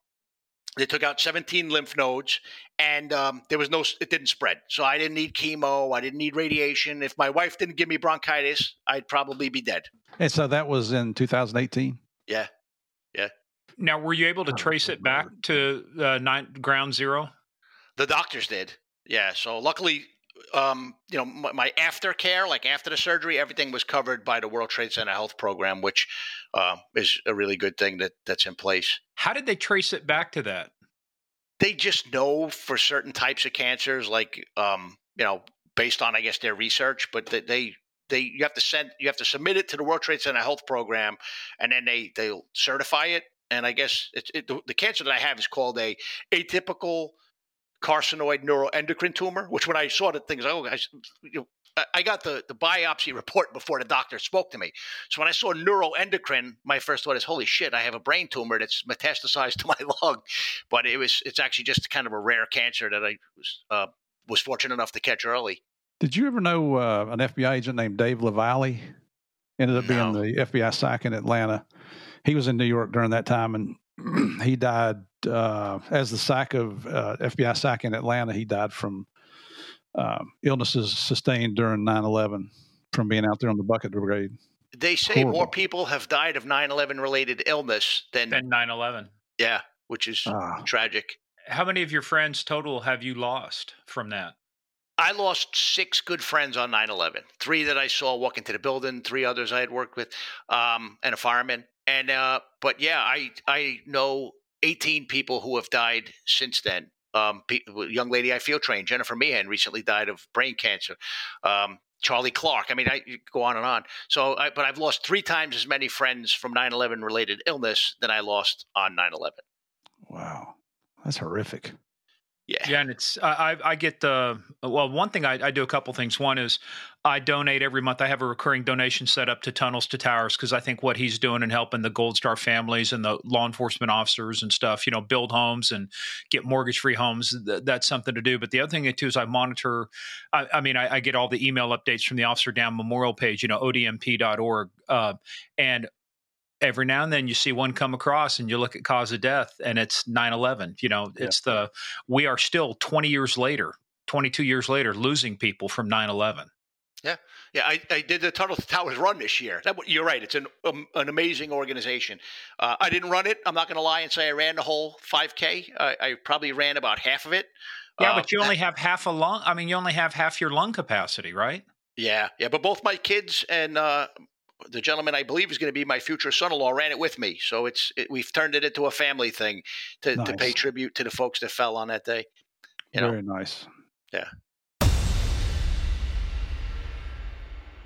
They took out 17 lymph nodes, and um, there was no, it didn't spread. So I didn't need chemo. I didn't need radiation. If my wife didn't give me bronchitis, I'd probably be dead. And so that was in 2018? Yeah. Yeah. Now, were you able to trace it back to uh, nine, ground zero? The doctors did. Yeah. So luckily, um, you know, my, my, aftercare, like after the surgery, everything was covered by the World Trade Center Health Program, which uh, is a really good thing that that's in place. How did they trace it back to that? They just know for certain types of cancers, like um, you know, based on I guess their research, but they, they they you have to send you have to submit it to the World Trade Center Health Program, and then they they'll certify it. And I guess it, the, the cancer that I have is called a atypical carcinoid neuroendocrine tumor, which when I saw the things, oh, guys, you know, I got the, the biopsy report before the doctor spoke to me. So when I saw neuroendocrine, my first thought is, holy shit, I have a brain tumor that's metastasized to my lung. But it was it's actually just kind of a rare cancer that I was uh, was fortunate enough to catch early. Did you ever know uh, an FBI agent named Dave LeValley? Ended up no. being the FBI SAC in Atlanta. He was in New York during that time, and he died uh, as the SAC of uh, FBI SAC in Atlanta. He died from um, illnesses sustained during 9/11 from being out there on the bucket brigade. They say Horrible. more people have died of 9/11 related illness than than 9/11. Yeah, which is ah. tragic. How many of your friends total have you lost from that? I lost six good friends on 9 11. Three that I saw walk into the building, three others I had worked with, um, and a fireman. And, uh, but yeah, I, I know 18 people who have died since then. Um, young lady I feel trained, Jennifer Meehan, recently died of brain cancer. Um, Charlie Clark. I mean, I go on and on. So, I, but I've lost three times as many friends from 9 11 related illness than I lost on 9 11. Wow. That's horrific. Yeah, yeah, and it's I I get the well. One thing I, I do a couple things. One is I donate every month. I have a recurring donation set up to Tunnels to Towers because I think what he's doing and helping the Gold Star families and the law enforcement officers and stuff, you know, build homes and get mortgage free homes. Th- that's something to do. But the other thing too is I monitor. I, I mean, I, I, get all the email updates from the Officer Down Memorial page, you know, odmp.org, uh, and every now and then you see one come across and you look at cause of death and it's 9-11 you know yeah. it's the we are still 20 years later 22 years later losing people from 9-11 yeah. Yeah i, I did the tunnel towers run this year. That, you're right it's an, um, an amazing organization. Uh, i didn't run it i'm not going to lie and say i ran the whole 5k I, I probably ran about half of it. Yeah uh, but you only have half a lung i mean you only have half your lung capacity right? Yeah, yeah, but both my kids and uh, the gentleman I believe is going to be my future son-in-law ran it with me. So it's it, we've turned it into a family thing to, nice. to pay tribute to the folks that fell on that day. You Very know? nice. Yeah.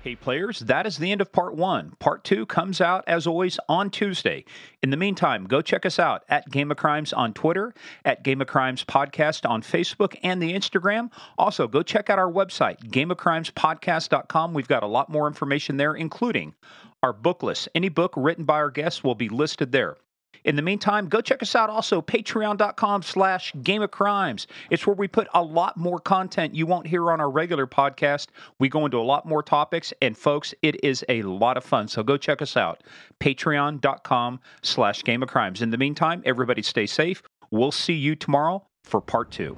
Hey, players, that is the end of part one. Part two comes out, as always, on Tuesday. In the meantime, go check us out at Game of Crimes on Twitter, at Game of Crimes Podcast on Facebook and the Instagram. Also, go check out our website, gameofcrimespodcast.com. We've got a lot more information there, including our book list. Any book written by our guests will be listed there. In the meantime, go check us out also, patreon.com slash game of crimes. It's where we put a lot more content you won't hear on our regular podcast. We go into a lot more topics, and folks, it is a lot of fun. So go check us out, patreon.com slash game of crimes. In the meantime, everybody stay safe. We'll see you tomorrow for part two.